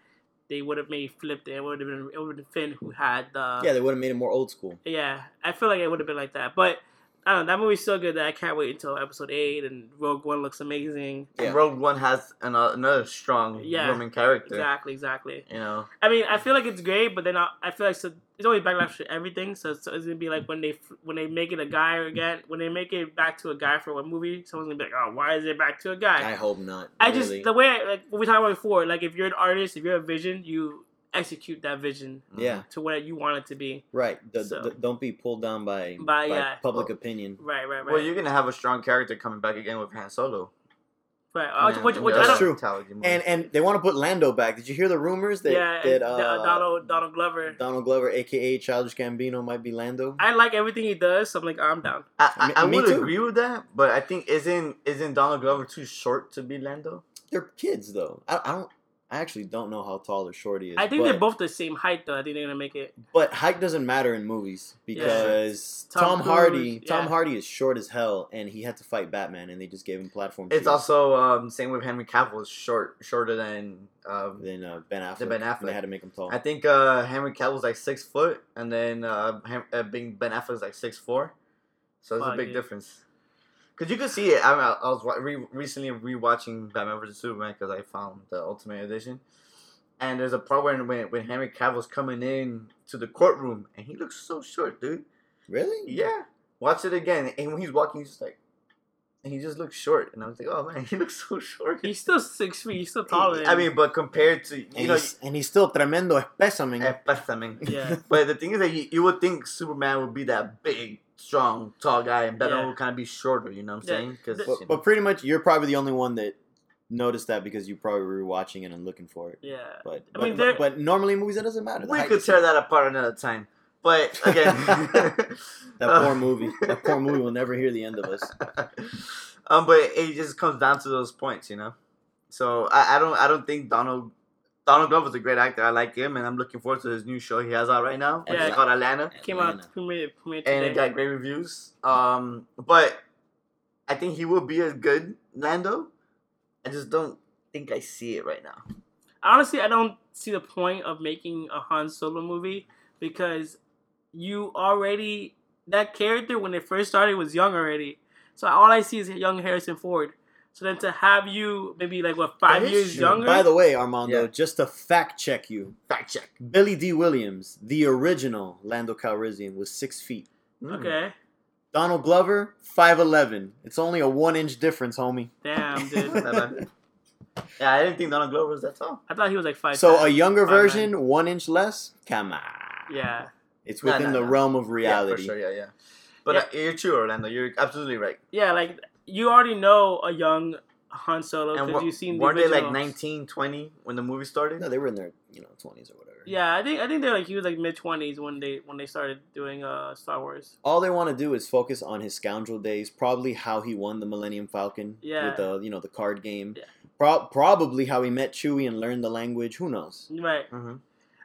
they would have maybe flipped it. It would have been it would have been Finn who had the yeah, they would have made it more old school. yeah. I feel like it would have been like that, but. I don't know. That movie's so good that I can't wait until episode eight. And Rogue One looks amazing. Yeah. And Rogue One has an, uh, another strong Yeah, woman character. Exactly, exactly. You know, I mean, I feel like it's great, but then I, I feel like so, it's always backlash for everything. So, so it's gonna be like when they when they make it a guy again, when they make it back to a guy for one movie, someone's gonna be like, "Oh, why is it back to a guy?" I hope not. I just the way I, like what we talked about before, like if you're an artist, if you're a vision, you execute that vision yeah, to what you want it to be. right. The, So- the- don't be pulled down by By, yeah. public opinion. Right, right, right. well, you're gonna have a strong character coming back again with Han Solo. right. Uh, Yeah, which, in which I That's don't, true. And and they want to put Lando back. Did you hear the rumors that yeah, that uh, Donald Donald Glover. Donald Glover, aka Childish Gambino, might be Lando? I like everything he does, so I'm like, I'm down. I, I, I Me- me would too. agree with that, but I think isn't isn't Donald Glover too short to be Lando? They're kids though. I, I don't. I actually don't know how tall or short he is. I think but, they're both the same height, though. I think they're gonna make it. But height doesn't matter in movies because Tom Tom, Cruise, Hardy, Tom. Hardy is short as hell, and he had to fight Batman, and they just gave him platform. It's shoes. also um, same with Henry Cavill is short shorter than um, then uh, Ben Affleck. Than Ben and they Affleck. had to make him tall. I think uh, Henry Cavill's like six foot, and then uh, Hem- uh, being Ben Affleck's like six four, so it's a big dude. difference. Cause you could see it. I, mean, I was re- recently rewatching Batman vs Superman because I found the Ultimate Edition, and there's a part when when, when Henry Cavill's coming in to the courtroom, and he looks so short, dude. really? Yeah, watch it again, and when he's walking, he's just like, and he just looks short, and I was like, oh man, he looks so short. He's still six feet. He's still taller. Than I mean, but compared to you And, know, he's, and he's still tremendo espécimen. pésame. yeah, But the thing is that you, you would think Superman would be that big, strong, tall guy, and Batman Yeah. would kind of be shorter. You know what I'm Yeah. saying? Because The- But, but pretty much, you're probably the only one that noticed that because you probably were watching it and looking for it. yeah. But I but, mean, but, but normally in movies it doesn't matter. We could tear that apart another time. But again, that poor movie. That poor movie will never hear the end of us. um, but it just comes down to those points, you know. So I, I don't I don't think Donald Donald Glover's a great actor. I like him, and I'm looking forward to his new show he has out right now. Yeah. It's called Atlanta. Came Atlanta. out premiere, premiere and it got great reviews. Um, but I think he will be a good Lando. I just don't think I see it right now. Honestly, I don't see the point of making a Han Solo movie because you already that character when it first started was young already. So all I see is young Harrison Ford. So then to have you maybe like what five years true. younger? By the way, Armando, Yeah. just to fact check you, Fact check. Billy Dee Williams, the original Lando Calrissian, was six feet. Mm. okay, Donald Glover, five eleven. It's only a one inch difference, homie. damn, dude. Yeah, I didn't think Donald Glover was that tall. I thought he was like five. So ten. a younger Five version, one inch less. Come on. yeah, It's No, within no, the no. realm of reality. Yeah, for sure. Yeah, yeah. But Yeah. Uh, you're true, Orlando. You're absolutely right. yeah, like you already know a young Han Solo And because you've seen the weren't they like originals. 19, 20 when the movie started? No, they were in their you know twenties or whatever. Yeah, I think I think they're like he was like mid twenties when they when they started doing uh Star Wars. All they want to do is focus on his scoundrel days. Probably how he won the Millennium Falcon Yeah. with the you know the card game. Yeah. Pro- probably how he met Chewie and learned the language. Who knows? Right. Mm-hmm.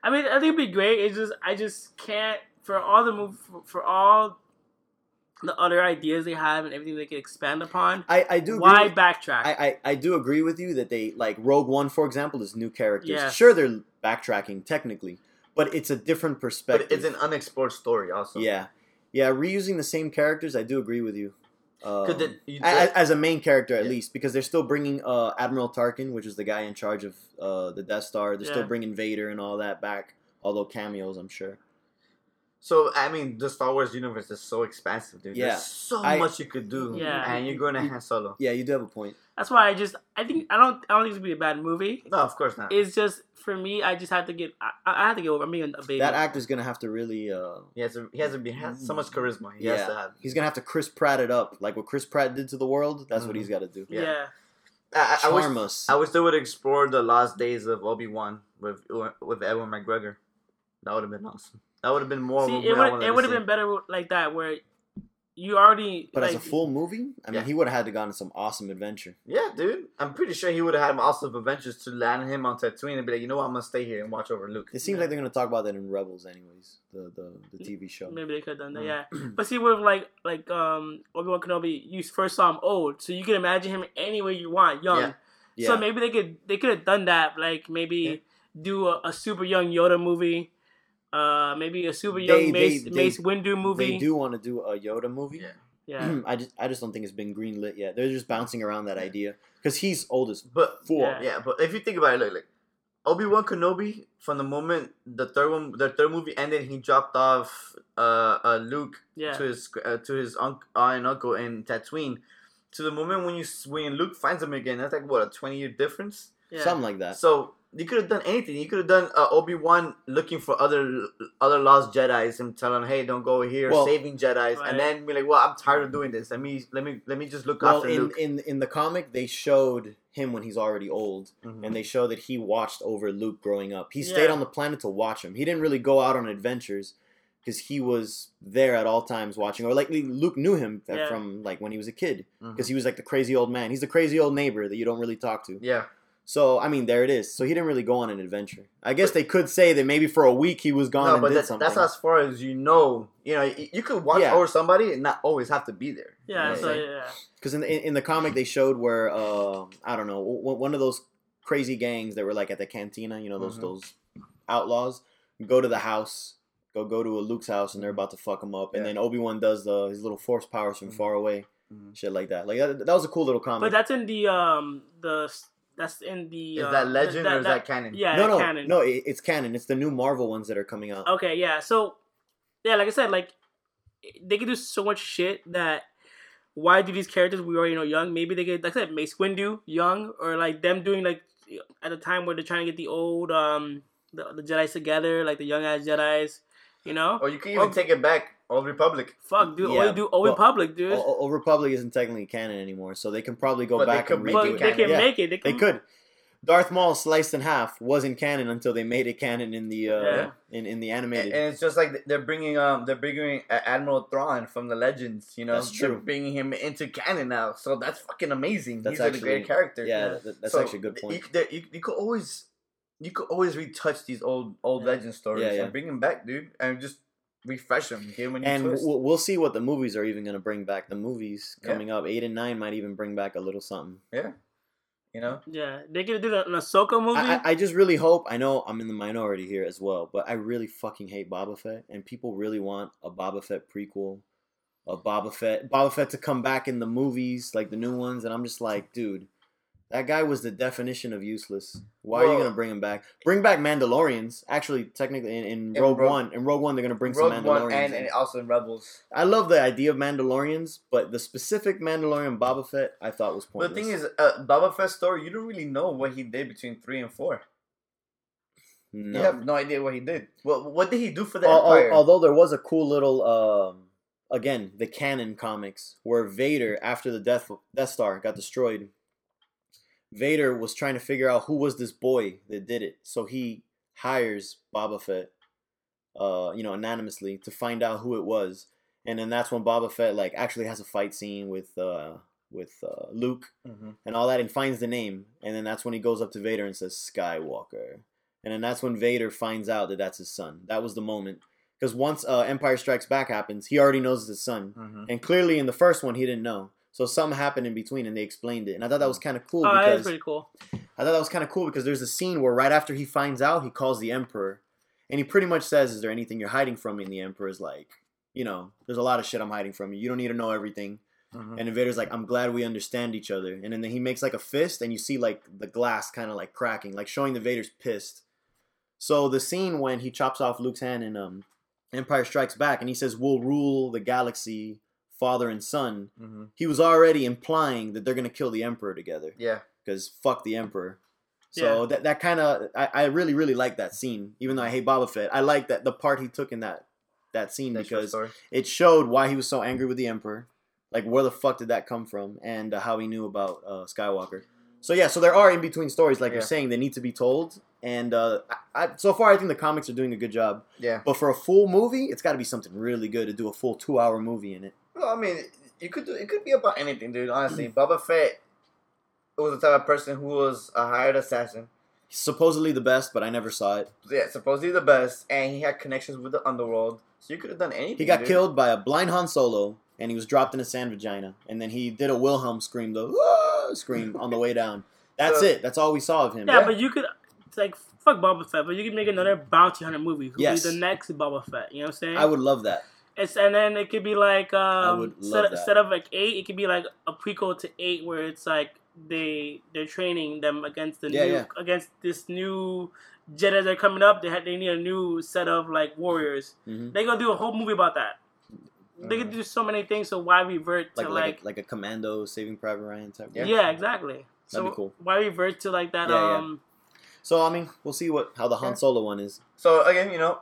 I mean, I think it'd be great. It's just I just can't for all the move for, for all the other ideas they have and everything they can expand upon. I I do. agree Why with- backtrack? I, I, I do agree with you that they like Rogue One, for example, is new characters. Yes. Sure, they're backtracking technically, but it's a different But perspective. it's an unexplored story, also. yeah, yeah. Reusing the same characters, I do agree with you. Um, 'Cause the- you- a- as a main character, at Yeah. least, because they're still bringing uh, Admiral Tarkin, which is the guy in charge of uh, the Death Star. They're Yeah. still bringing Vader and all that back, although cameos, I'm sure. So I mean, the Star Wars universe is so expansive, dude. Yeah. There's so I- much you could do. Yeah. And you're going to Han Solo. Yeah, you do have a point. That's why I just I think I don't I don't think it's gonna be a bad movie. No, of course not. It's just for me, I just have to get I, I have to get over. I mean, a baby. That actor's gonna have to really. Uh, he has to. He has to be. He has so much charisma. He has Yeah. to have. he's gonna have to Chris Pratt it up, like what Chris Pratt did to the world. That's what Mhm. he's got to do. yeah. yeah. I, I, I wish, charm us. I wish they would explore the last days of Obi Wan with with Ewan McGregor. That would have been awesome. That would have been more. See, it would it would have been better like that, where you already. but like, as a full movie, I mean, Yeah. he would have had to gone on some awesome adventure. Yeah, dude. I'm pretty sure he would have had awesome adventures to land him on Tatooine and be like, you know what, I'm gonna stay here and watch over Luke. It seems Yeah. like they're gonna talk about that in Rebels, anyways. The the, the TV show. Maybe they could have done that, Mm. yeah. But see, with like like um Obi Wan Kenobi, you first saw him old, so you can imagine him any way you want, young. Yeah. Yeah. So maybe they could they could have done that, like maybe Yeah. do a, a super young Yoda movie, uh, maybe a super They- young they- Mace they- Mace Windu movie. They do want to do a Yoda movie. Yeah. Yeah, I just I just don't think it's been greenlit yet. They're just bouncing around that idea because he's oldest. But four. Yeah. yeah, but if you think about it, look, like Obi Wan Kenobi, from the moment the third one, the third movie ended, he dropped off uh, uh Luke yeah, to his uh, to his uncle aunt and uncle in Tatooine. To the moment when you s- when Luke finds him again, that's like what a twenty year difference. yeah. Something like that. So you could have done anything. You could have done uh, Obi Wan looking for other other lost Jedi's and telling, "Hey, don't go here," Well- saving Jedi's, Right. and then be like, "Well, I'm tired of doing this. Let me let me let me just look Well, after in, Luke." in in the comic, they showed him when he's already old, Mhm. and they show that he watched over Luke growing up. He stayed Yeah. on the planet to watch him. He didn't really go out on adventures because he was there at all times watching. Or like Luke knew him Yeah. from like when he was a kid because he was like the crazy old man. He's the crazy old neighbor that you don't really talk to. yeah, So I mean, there it is. So he didn't really go on an adventure. I guess they could say that maybe for a week he was gone no, and but did that, something. that's as far as you know. You know, you, you could watch Yeah. over somebody and not always have to be there. You know yeah, so yeah, Because in, in in the comic they showed where uh, I don't know one of those crazy gangs that were like at the cantina, you know those Mhm. those outlaws go to the house, go go to a Luke's house, and they're about to fuck him up, and then Obi Wan does the his little force powers from Mhm. far away, Mhm. shit like that. Like that, that was a cool little comic. but that's in the um the that's in the Is uh, that legend or is that, that canon? yeah no, no, canon. no, it, it's canon. It's the new Marvel ones that are coming out. Okay, yeah. So, yeah, like I said, like they could do so much shit that why do these characters we already know young? Maybe they could, like I said, Mace Windu young, or like them doing like at the time where they're trying to get the old um the, the Jedi's together, like the young ass Jedi's, you know? Or you can even Or- take it back. Old Republic. Fuck, dude, Yeah, only do Old but- Republic, dude. O- O- Old Republic isn't technically canon anymore, so they can probably go But they back could and make but it redo they can Yeah. make it. They, They can, could. Darth Maul sliced in half wasn't canon until they made it canon in the uh, Yeah. in in the And, animated. and it's just like they're bringing um they're bringing uh, Admiral Thrawn from the Legends. You know, That's They're true. bringing him into canon now, so that's fucking amazing. That's He's a great character. yeah, Yeah. that- that's So, actually a good You, point. there- you, you could always you could always retouch these old old Yeah. legend stories Yeah, yeah. and bring them back, dude, and just refresh them, give them a new And twist. we'll, we'll see what the movies are even going to bring back. The movies Yeah. coming up, eight and nine might even bring back a little something. yeah, you know, yeah, they could do an Ahsoka movie. I, I, I just really hope. I know I'm in the minority here as well, but I really fucking hate Boba Fett, and people really want a Boba Fett prequel, a Boba Fett, Boba Fett to come back in the movies, like the new ones, and I'm just like, dude, that guy was the definition of useless. Why are you gonna bring him back? Bring back Mandalorians. Actually, technically, in, in Rogue Rogue- One, in Rogue One, they're gonna bring Rogue some One Mandalorians. and, in. and also in Rebels. I love the idea of Mandalorians, but the specific Mandalorian Boba Fett I thought was But pointless. the thing is, uh, Boba Fett's story, you don't really know what he did between three and four. no. You have no idea what he did. What what did he do for the al- Empire? although there was a cool little, um, again, the canon comics where Vader, after the Death Death Star got destroyed, Vader was trying to figure out who was this boy that did it. So he hires Boba Fett, uh, you know, anonymously to find out who it was, and then that's when Boba Fett like actually has a fight scene with uh, with uh, Luke Mhm. and all that and finds the name. And then that's when he goes up to Vader and says Skywalker. And then that's when Vader finds out that that's his son. That was the moment. Because once uh, Empire Strikes Back happens he already knows it's his son. Mhm. and clearly in the first one he didn't know so something happened in between and they explained it and I thought that was kind of cool oh, is because pretty cool. I thought that was kind of cool because there's a scene where right after he finds out he calls the Emperor and he pretty much says is there anything you're hiding from me and the Emperor's like you know there's a lot of shit I'm hiding from you you don't need to know everything Mhm. and Vader's like, I'm glad we understand each other. And then he makes like a fist, and you see like the glass kind of like cracking, like showing the Vader's pissed. So the scene when he chops off Luke's hand in um, Empire Strikes Back, and he says, "We'll rule the galaxy, father and son." Mhm. He was already implying that they're gonna kill the Emperor together, Yeah. because fuck the Emperor. So that that kind of I, I really really like that scene, even though I hate Boba Fett. I like that the part he took in that that scene That's because it showed why he was so angry with the emperor like where the fuck did that come from and uh, how he knew about uh, skywalker So yeah, so there are in between stories, like Yeah. you're saying, they need to be told. And uh, I, I, so far, I think the comics are doing a good job. Yeah. But for a full movie, it's got to be something really good to do a full two-hour movie in it. Well, I mean, you could do it. Could be about anything, dude. Honestly, Boba Fett was the type of person who was a hired assassin. Supposedly the best, but I never saw it. Yeah, supposedly the best, and he had connections with the underworld. So you could have done anything. He got dude. killed by a blind Han Solo, and he was dropped in a sand vagina, and then he did a Wilhelm scream, the "Ah!" scream on the way down. That's So- it. That's all we saw of him. Yeah, Yeah. but you could like fuck Boba Fett, but you could make another bounty hunter movie. Who Yes. be the next Boba Fett? You know what I'm saying? I would love that. It's and then it could be like um would love instead, that. instead of like eight, it could be like a prequel to eight where it's like they they're training them against the Yeah, new yeah. against this new Jedi that are coming up. They had they need a new set of like warriors. hmm They gonna do a whole movie about that. They could do so many things. So why revert to Like like, like a, like a commando Saving Private Ryan type. Yeah. yeah. exactly. So That'd be cool. why revert to like that? Yeah, yeah. um, So I mean, we'll see what how the Han Solo one is. So again, you know,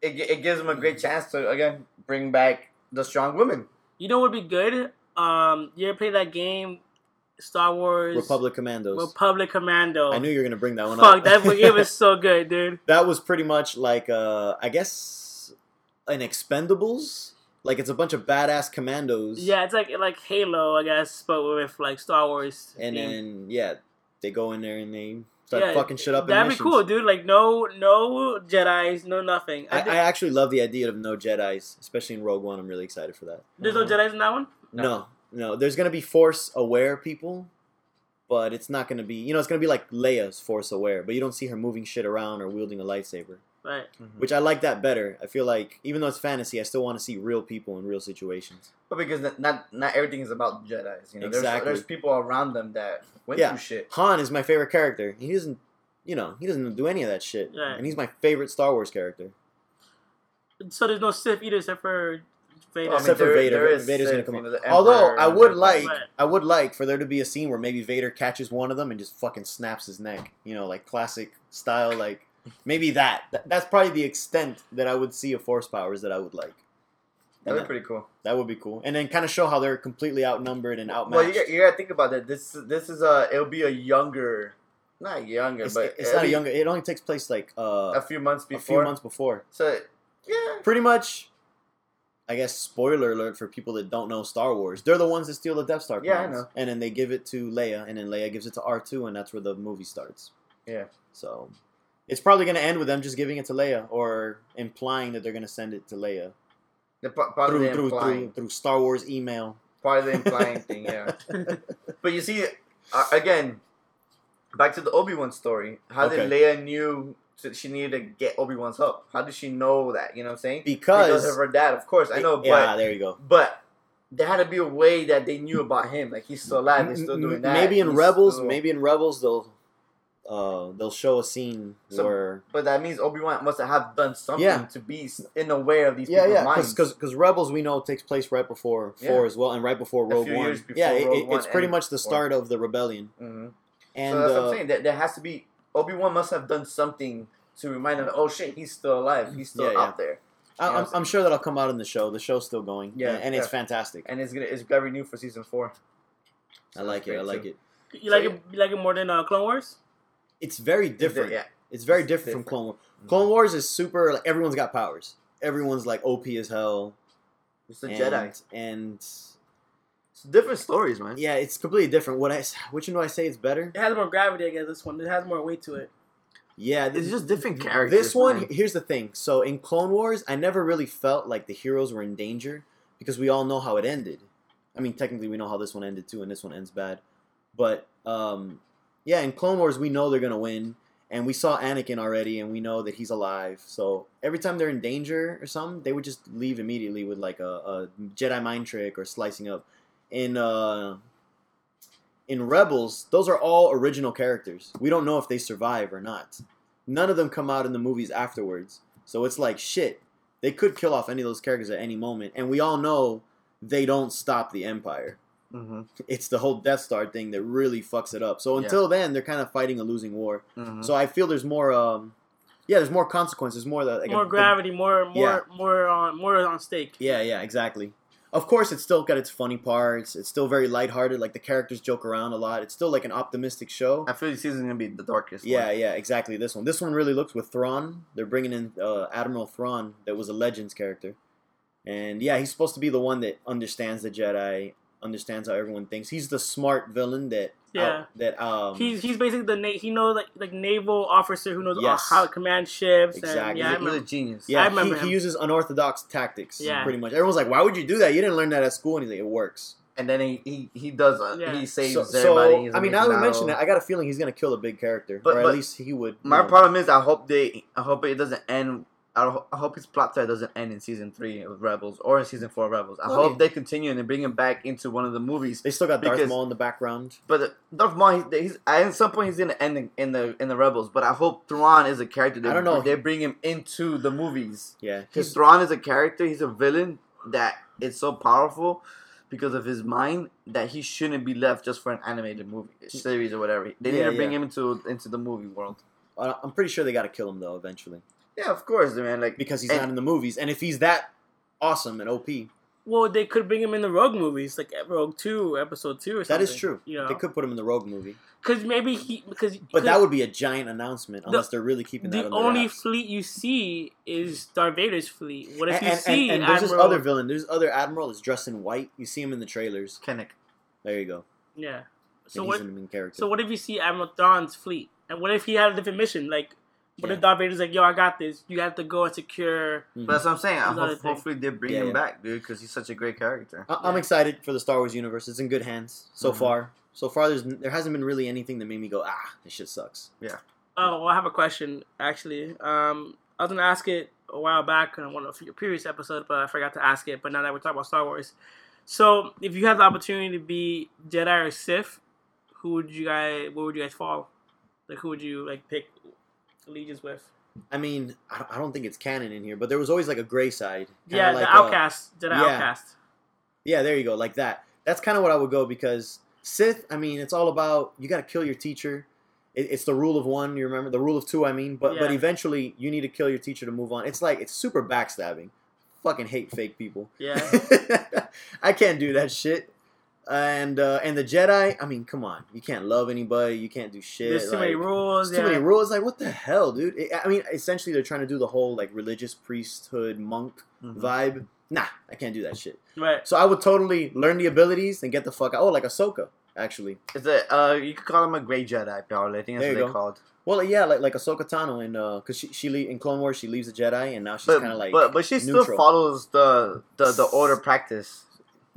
it, it gives him a great chance to again bring back the strong women. you know what would be good? Um, you ever play that game, Star Wars Republic Commandos. Republic Commando? I knew you were gonna bring that one Fuck, up. that game was so good, dude. that was pretty much like uh I guess an Expendables. Like it's a bunch of badass commandos. Yeah, it's like like Halo, I guess, but with like Star Wars. And theme. then yeah, they go in there and they start Yeah, fucking shit up. That'd be cool, dude. Like no, no Jedi's, no nothing. I I, I actually love the idea of no Jedi's, especially in Rogue One. I'm really excited for that. there's no uh-huh. Jedi's in that one. No, no, there's gonna be Force aware people, but it's not gonna be. You know, it's gonna be like Leia's Force aware, but you don't see her moving shit around or wielding a lightsaber. Right. Mm-hmm. Which I like that better. I feel like even though it's fantasy, I still want to see real people in real situations. But because not- not not everything is about Jedi's. You know, Exactly. there's, there's people around them that went Yeah. through shit. Han is my favorite character. He doesn't, you know, he doesn't do any of that shit, Right. and he's my favorite Star Wars character. So there's no Sith either, except for Vader. Well, I mean, Except for there- Vader. there is Vader's gonna come you know, Although I would everything. like, Right. I would like for there to be a scene where maybe Vader catches one of them and just fucking snaps his neck. You know, like classic style. Like maybe that. Th- That's probably the extent that I would see of Force powers that I would like. That'd be pretty cool. That would be cool, and then kind of show how they're completely outnumbered and outmatched. Well, you got, you got to think about that. This this is a it'll be a younger, not younger, it's, but it's not a younger. It only takes place like uh, a few months before. a few months before. So yeah, Pretty much, I guess. Spoiler alert for people that don't know Star Wars. They're the ones that steal the Death Star. Yeah, I know. And then they give it to Leia, and then Leia gives it to R two, and that's where the movie starts. Yeah. So it's probably going to end with them just giving it to Leia, or implying that they're going to send it to Leia the part, part of through through, through through Star Wars email. part of the implying thing. Yeah, but you see, uh, again, back to the Obi Wan story. How did Leia knew that she needed to get Obi Wan's help? How did she know that? You know what I'm saying? Because, of her dad, of course. I know, but yeah, there you go. but there had to be a way that they knew about him. Like he's still alive. He's still doing that. Maybe in he's Rebels, still- maybe in Rebels they'll uh they'll show a scene So- where But that means Obi Wan must have done something Yeah. to be s- in aware of these yeah people's yeah minds. because Rebels we know takes place right before Yeah. four as well and right before A Rogue few One. years before yeah, Rogue it- it's pretty much the before. start of the rebellion. Mhm. And so that's what uh, I'm saying. That there has to be Obi Wan must have done something to remind them. Oh shit, he's still alive. He's still Yeah, yeah. out there, I, I'm, I'm sure that'll come out in the show. The show's still going. Yeah, and, and it's fantastic. and it's gonna it's gonna be new for season four. I like it. I like it. You like So, it? You like it more than uh, Clone Wars? It's very different. Yeah, It's very It's different, from. Clone Wars. Mhm. Clone Wars is super like everyone's got powers. Everyone's like OP as hell. it's the and, Jedi. And It's different stories, man. yeah, it's completely different. What I which one do I say is better? It has more gravity, I guess. This one it has more weight to it. Yeah, It's just different characters. this one. man. Here's the thing. So in Clone Wars, I never really felt like the heroes were in danger because we all know how it ended. I mean, technically, we know how this one ended too, and this one ends bad. But um, yeah, in Clone Wars, we know they're gonna win, and we saw Anakin already, and we know that he's alive. So every time they're in danger or something, they would just leave immediately with like a, a Jedi mind trick or slicing up. In uh, in Rebels, those are all original characters. We don't know if they survive or not. None of them come out in the movies afterwards. So it's like shit. They could kill off any of those characters at any moment, and we all know they don't stop the Empire. Mhm, It's the whole Death Star thing that really fucks it up. So Yeah. until then, they're kind of fighting a losing war. mhm. So I feel there's more. Um, yeah, there's more consequences. More the like more a- gravity, more more Yeah. more on more on stake. yeah, yeah, exactly. Of course, it's still got its funny parts. It's still very lighthearted. Like the characters joke around a lot. It's still like an optimistic show. I feel this season's gonna be the darkest. Yeah, one. yeah, exactly. This one. This one really looks with Thrawn. They're bringing in uh, Admiral Thrawn, that was a Legends character, and yeah, he's supposed to be the one that understands the Jedi, understands how everyone thinks. He's the smart villain that Yeah. that um He's he's basically the na- he knows like like naval officer who knows Yes. how to command ships. Exactly. And, yeah, he's, a, he's a genius. yeah I remember he, him. he uses unorthodox tactics. Yeah. pretty much. Everyone's like, why would you do that? You didn't learn that at school. And he's like, it works. and then he he, he does. Uh, Yeah. He saves So, everybody. He's so I mean, now that we battle. mention that, I got a feeling he's gonna kill a big character, But- or at but least he would. My know. problem is, I hope they, I hope it doesn't end. I I hope his plot thread doesn't end in season three of Rebels or in season four of Rebels. I Well, hope yeah. they continue and they bring him back into one of the movies. They still got Darth Maul in the background. But uh, Darth Maul, he- he's at some point he's gonna end in, in the in the Rebels. But I hope Thrawn is a character. That I don't know. They bring him into the movies. Yeah, Because he's, Thrawn is a character. He's a villain that is so powerful because of his mind that he shouldn't be left just for an animated movie series or whatever. They need Yeah, to bring yeah. him into into the movie world. uh, I'm pretty sure they got to kill him though eventually Yeah, of course, man. Like because he's And- not in the movies. And if he's that awesome and OP, Well, they could bring him in the Rogue movies, like Rogue Two, Episode Two, or that something. is true. You know, They could put him in the Rogue movie, because maybe he because but that would be a giant announcement unless they're really keeping that the only wraps. fleet you see is Darth Vader's fleet. What if And, you and, see and, and there's this other villain. There's other admiral is dressed in white. You see him in the trailers. Krennic. There you go. Yeah. So So he's what? the main character. So what if you see Admiral Thrawn's fleet? And what if he had a different mission? Like, what Yeah. if Darth Vader's like, "Yo, I got this. You have to go and secure." Mhm. But that's what I'm saying. I hope, hopefully they bring Yeah, him yeah. back, dude, because he's such a great character. I- I'm excited for the Star Wars universe. It's in good hands so Mhm. far. So far, there's there hasn't been really anything that made me go, ah, this shit sucks. Yeah. Oh, well, I have a question actually. Um, I was gonna ask it a while back on one of your previous episodes, but I forgot to ask it. But now that we're talking about Star Wars, so if you had the opportunity to be Jedi or Sith, who would you guys? Where would you guys fall? Like, who would you like pick allegiance with? I mean, I don't, think it's canon in here, but there was always like a gray side. yeah, like, the uh, Outcast. Jedi yeah. Outcast. Yeah, there you go, like that. That's kind of what I would go because Sith. I mean, it's all about you got to kill your teacher. It, it's the rule of one. You remember the rule of two. I mean, but but eventually you need to kill your teacher to move on. It's like it's super backstabbing. Fucking hate fake people. Yeah. I can't do that shit. And uh, and the Jedi. I mean, come on. You can't love anybody. You can't do shit. There's too many rules. there's too yeah. many rules. Like, what the hell, dude? I- I mean, essentially, they're trying to do the whole like religious priesthood monk Mhm. vibe. Nah, I can't do that shit. Right. So I would totally learn the abilities and get the fuck out. Oh, like Ahsoka, actually. It's a uh, you could call him a gray Jedi, probably. I think that's what you they go. called. Well, yeah, like like Ahsoka Tano in uh, cause she she le- in Clone Wars she leaves the Jedi and now she's kind of like but but she still follows the the the order practice.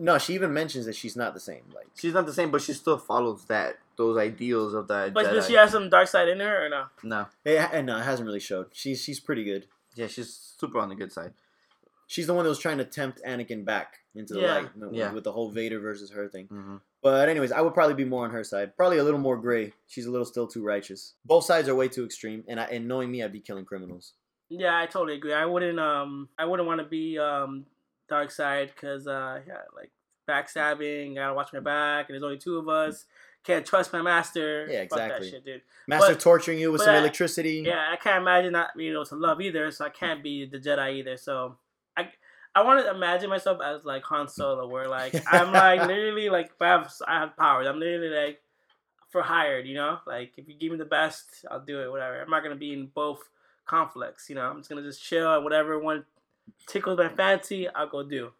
No, she even mentions that she's not the same. Like She's not the same, but she still follows that those ideals of that. But Jedi. does she have some dark side in her or no? no, it, and no, it hasn't really showed. She's she's pretty good. yeah, she's super on the good side. She's the one that was trying to tempt Anakin back into the Yeah. light with, Yeah. with the whole Vader versus her thing. hmm But anyways, I would probably be more on her side. Probably a little more gray. She's a little still too righteous. Both sides are way too extreme, and I, and knowing me, I'd be killing criminals. Yeah, I totally agree. I wouldn't um I wouldn't want to be um dark side because uh yeah like backstabbing. Gotta watch my back, and there's only two of us. Can't trust my master. Yeah, exactly. that shit, dude. Master But- torturing you with some I- electricity. Yeah, I can't imagine not being able to love either, so I can't be the Jedi either. So I I want to imagine myself as like Han Solo, where like I'm like literally like I have I have powers. I'm literally like for hired, you know. Like if you give me the best, I'll do it. Whatever. I'm not gonna be in both conflicts. You know, I'm just gonna just chill and whatever one tickles my fancy, I'll go do.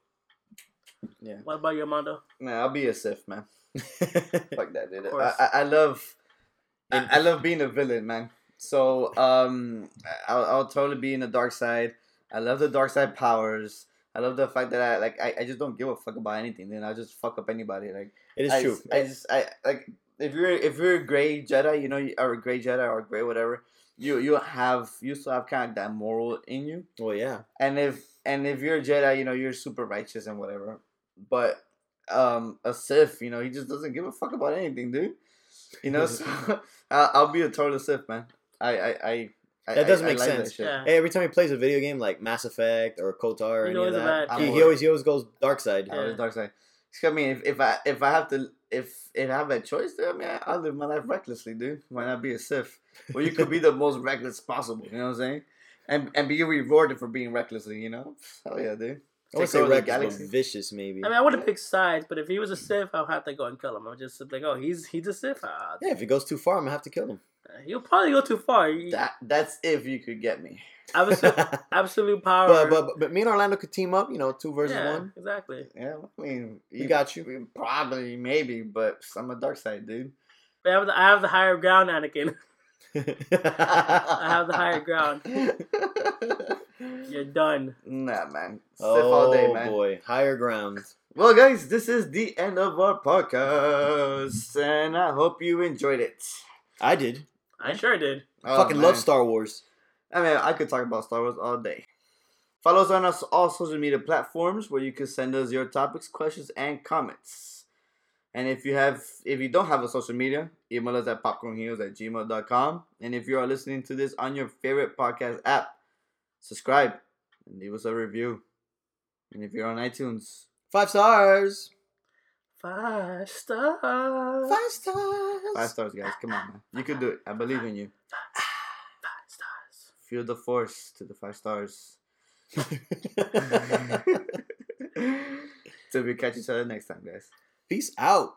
Yeah. What about you, Armando? Man, I'll be a Sith, man. Fuck that, dude. Of I. I, I love, I, I love being a villain, man. So, um, I'll, I'll totally be in the dark side. I love the dark side powers. I love the fact that I like. I, I just don't give a fuck about anything. Then I just fuck up anybody. Like it is I, true. I just I like if you're if you're a gray Jedi, you know, you- or a gray Jedi or a gray whatever. You you have you still have kind of that moral in you. well, yeah. And if and if you're a Jedi, you know you're super righteous and whatever. But um, a Sith, you know, he just doesn't give a fuck about anything, dude. You know, so I'll, I'll be a total Sith, man. I I I. I That doesn't I make like sense. Yeah. Hey, every time he plays a video game like Mass Effect or KOTOR or He any always of that, he, he always he always goes dark side. I Yeah. dark side. I mean, if, if I if I have to if if I have a choice, then I mean, I- I'll live my life recklessly, dude. Why not be a Sith? Well, you could be the most reckless possible. You know what I'm saying? And and be rewarded for being recklessly. You know? Hell yeah, dude. I would Take say over the reckless, galaxy. but vicious maybe. I mean, I would have picked sides, but if he was a Sith, I'll have to go and kill him. I'm just like, oh, he's he's a Sith. Uh, yeah, if he goes too far, I'm gonna have to kill him. Uh, he'll probably go too far. That that's if you could get me. absolute, absolute power. but, but but me and Orlando could team up. You know, two versus yeah, one. exactly. Yeah, I mean, you got you. Probably, maybe, but I'm a dark side, dude. I have the, I have the higher ground, Anakin. I have the higher ground. You're done. Nah, man. Sith oh all day, oh, man. boy, higher ground. Well, guys, this is the end of our podcast, and I hope you enjoyed it. I did. I sure did. Oh, Fucking man. love Star Wars. I mean, I could talk about Star Wars all day. Follow us on us all social media platforms where you can send us your topics, questions, and comments. And if you have, if you don't have a social media, email us at popcornheroes at gmail.com. And if you are listening to this on your favorite podcast app, subscribe and leave us a review. And if you're on iTunes, Five stars. Five stars. Five stars. five stars, guys. Come on, man. You can do it. I believe in you. Five stars. Feel the force to the five stars. Till we catch each other next time, guys. Peace out.